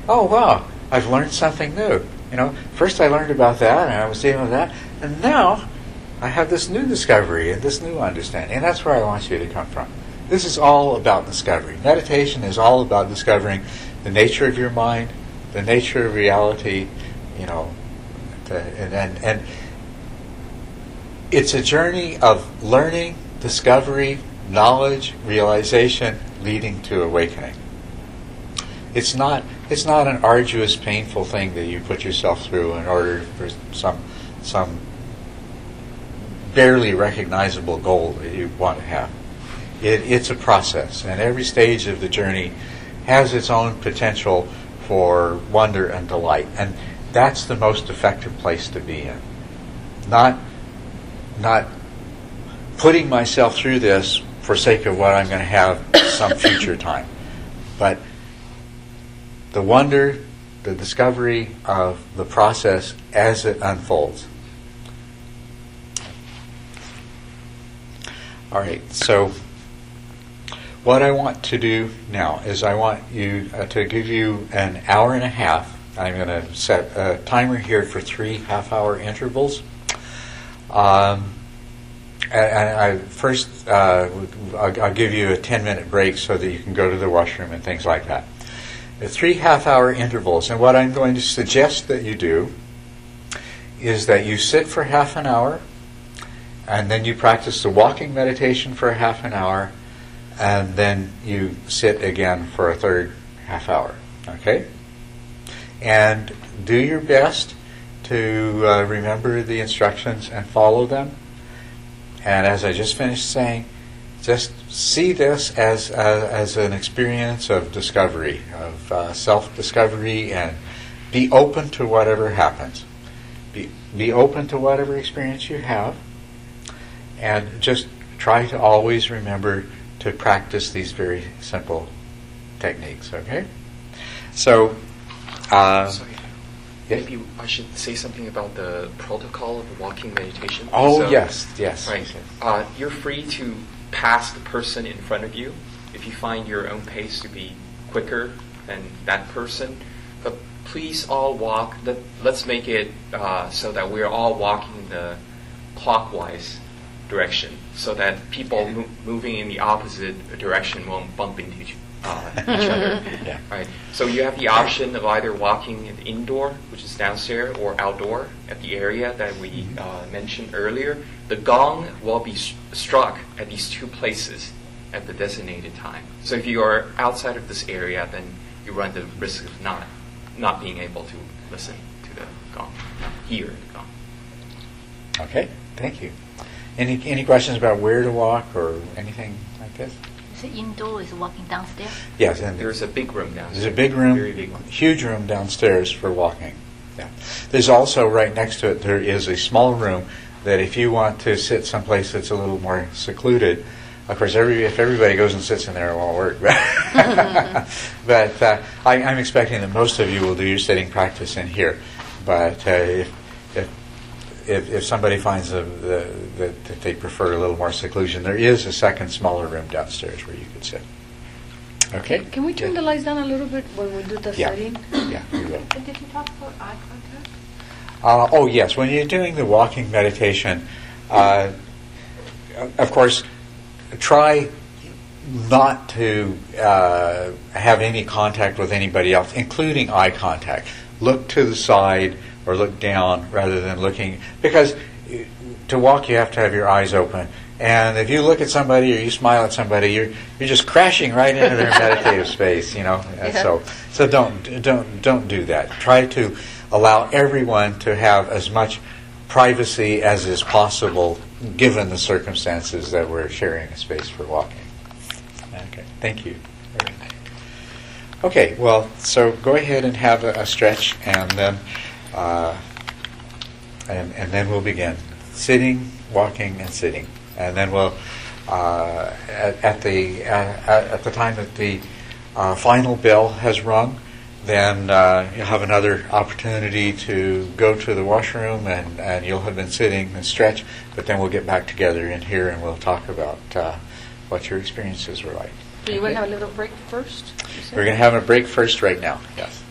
oh, wow, I've learned something new. You know, first I learned about that, and I was dealing with that, and now I have this new discovery and this new understanding. And that's where I want you to come from. This is all about discovery. Meditation is all about discovering the nature of your mind, the nature of reality, you know, and, and, and it's a journey of learning, discovery, knowledge, realization, leading to awakening. It's not it's not an arduous, painful thing that you put yourself through in order for some some barely recognizable goal that you want to have. It, it's a process, and every stage of the journey has its own potential for wonder and delight, and that's the most effective place to be in. Not not putting myself through this for sake of what I'm going to have some future time, but the wonder, the discovery of the process as it unfolds. All right, so what I want to do now is I want you uh, to give you an hour and a half. I'm going to set a timer here for three half hour intervals. Um, I, I first, uh, I'll, I'll give you a 10 minute break so that you can go to the washroom and things like that. Three half hour intervals, and what I'm going to suggest that you do is that you sit for half an hour, and then you practice the walking meditation for a half an hour, and then you sit again for a third half hour. Okay? And do your best to uh, remember the instructions and follow them. And as I just finished saying, just see this as uh, as an experience of discovery, of uh, self-discovery, and be open to whatever happens. Be be open to whatever experience you have, and just try to always remember to practice these very simple techniques. Okay, so. Uh, Sorry. yeah. Maybe I should say something about the protocol of walking meditation. Oh So- yes, yes. Right. Uh, you're free to pass the person in front of you if you find your own pace to be quicker than that person. But please all walk. Let, let's make it uh, so that we're all walking the clockwise direction, so that people mo- moving in the opposite direction won't bump into each, uh, each other. Yeah. Right. So you have the option of either walking in indoor, which is downstairs, or outdoor at the area that we uh, mentioned earlier. The gong will be s- struck at these two places at the designated time. So if you are outside of this area, then you run the risk of not not being able to listen to the gong, hear the gong. Okay, thank you. Any any questions about where to walk or anything like this? Is So indoor is walking downstairs. Yes, and There's a big room downstairs. There's a big room, Very big one. huge room downstairs for walking. Yeah. There's also right next to it there is a small room that if you want to sit someplace that's a little more secluded, of course, every if everybody goes and sits in there, it won't work. but uh, I, I'm expecting that most of you will do your sitting practice in here. But uh, if, if if, somebody finds a, the, that, that they prefer a little more seclusion, there is a second smaller room downstairs where you could sit. Okay. Can we turn Yeah. the lights down a little bit when we do the Yeah. setting? Yeah, we will. And did you talk about eye contact? Uh, oh, yes. When you're doing the walking meditation, uh, of course, try not to uh, have any contact with anybody else, including eye contact. Look to the side or look down rather than looking, because to walk you have to have your eyes open. And if you look at somebody or you smile at somebody, you're you're just crashing right into their meditative space, you know. Yeah. So so don't don't don't do that. Try to allow everyone to have as much privacy as is possible given the circumstances that we're sharing a space for walking. Okay, thank you. Okay, well, so go ahead and have a, a stretch, and then uh, and and then we'll begin sitting, walking, and sitting, and then we'll uh, at, at the at, at the time that the uh, final bell has rung, then uh, you'll have another opportunity to go to the washroom, and, and you'll have been sitting and stretch. But then we'll get back together in here, and we'll talk about uh, what your experiences were like. Do you want to have a little break first? We're going to have a break first right now. Yes.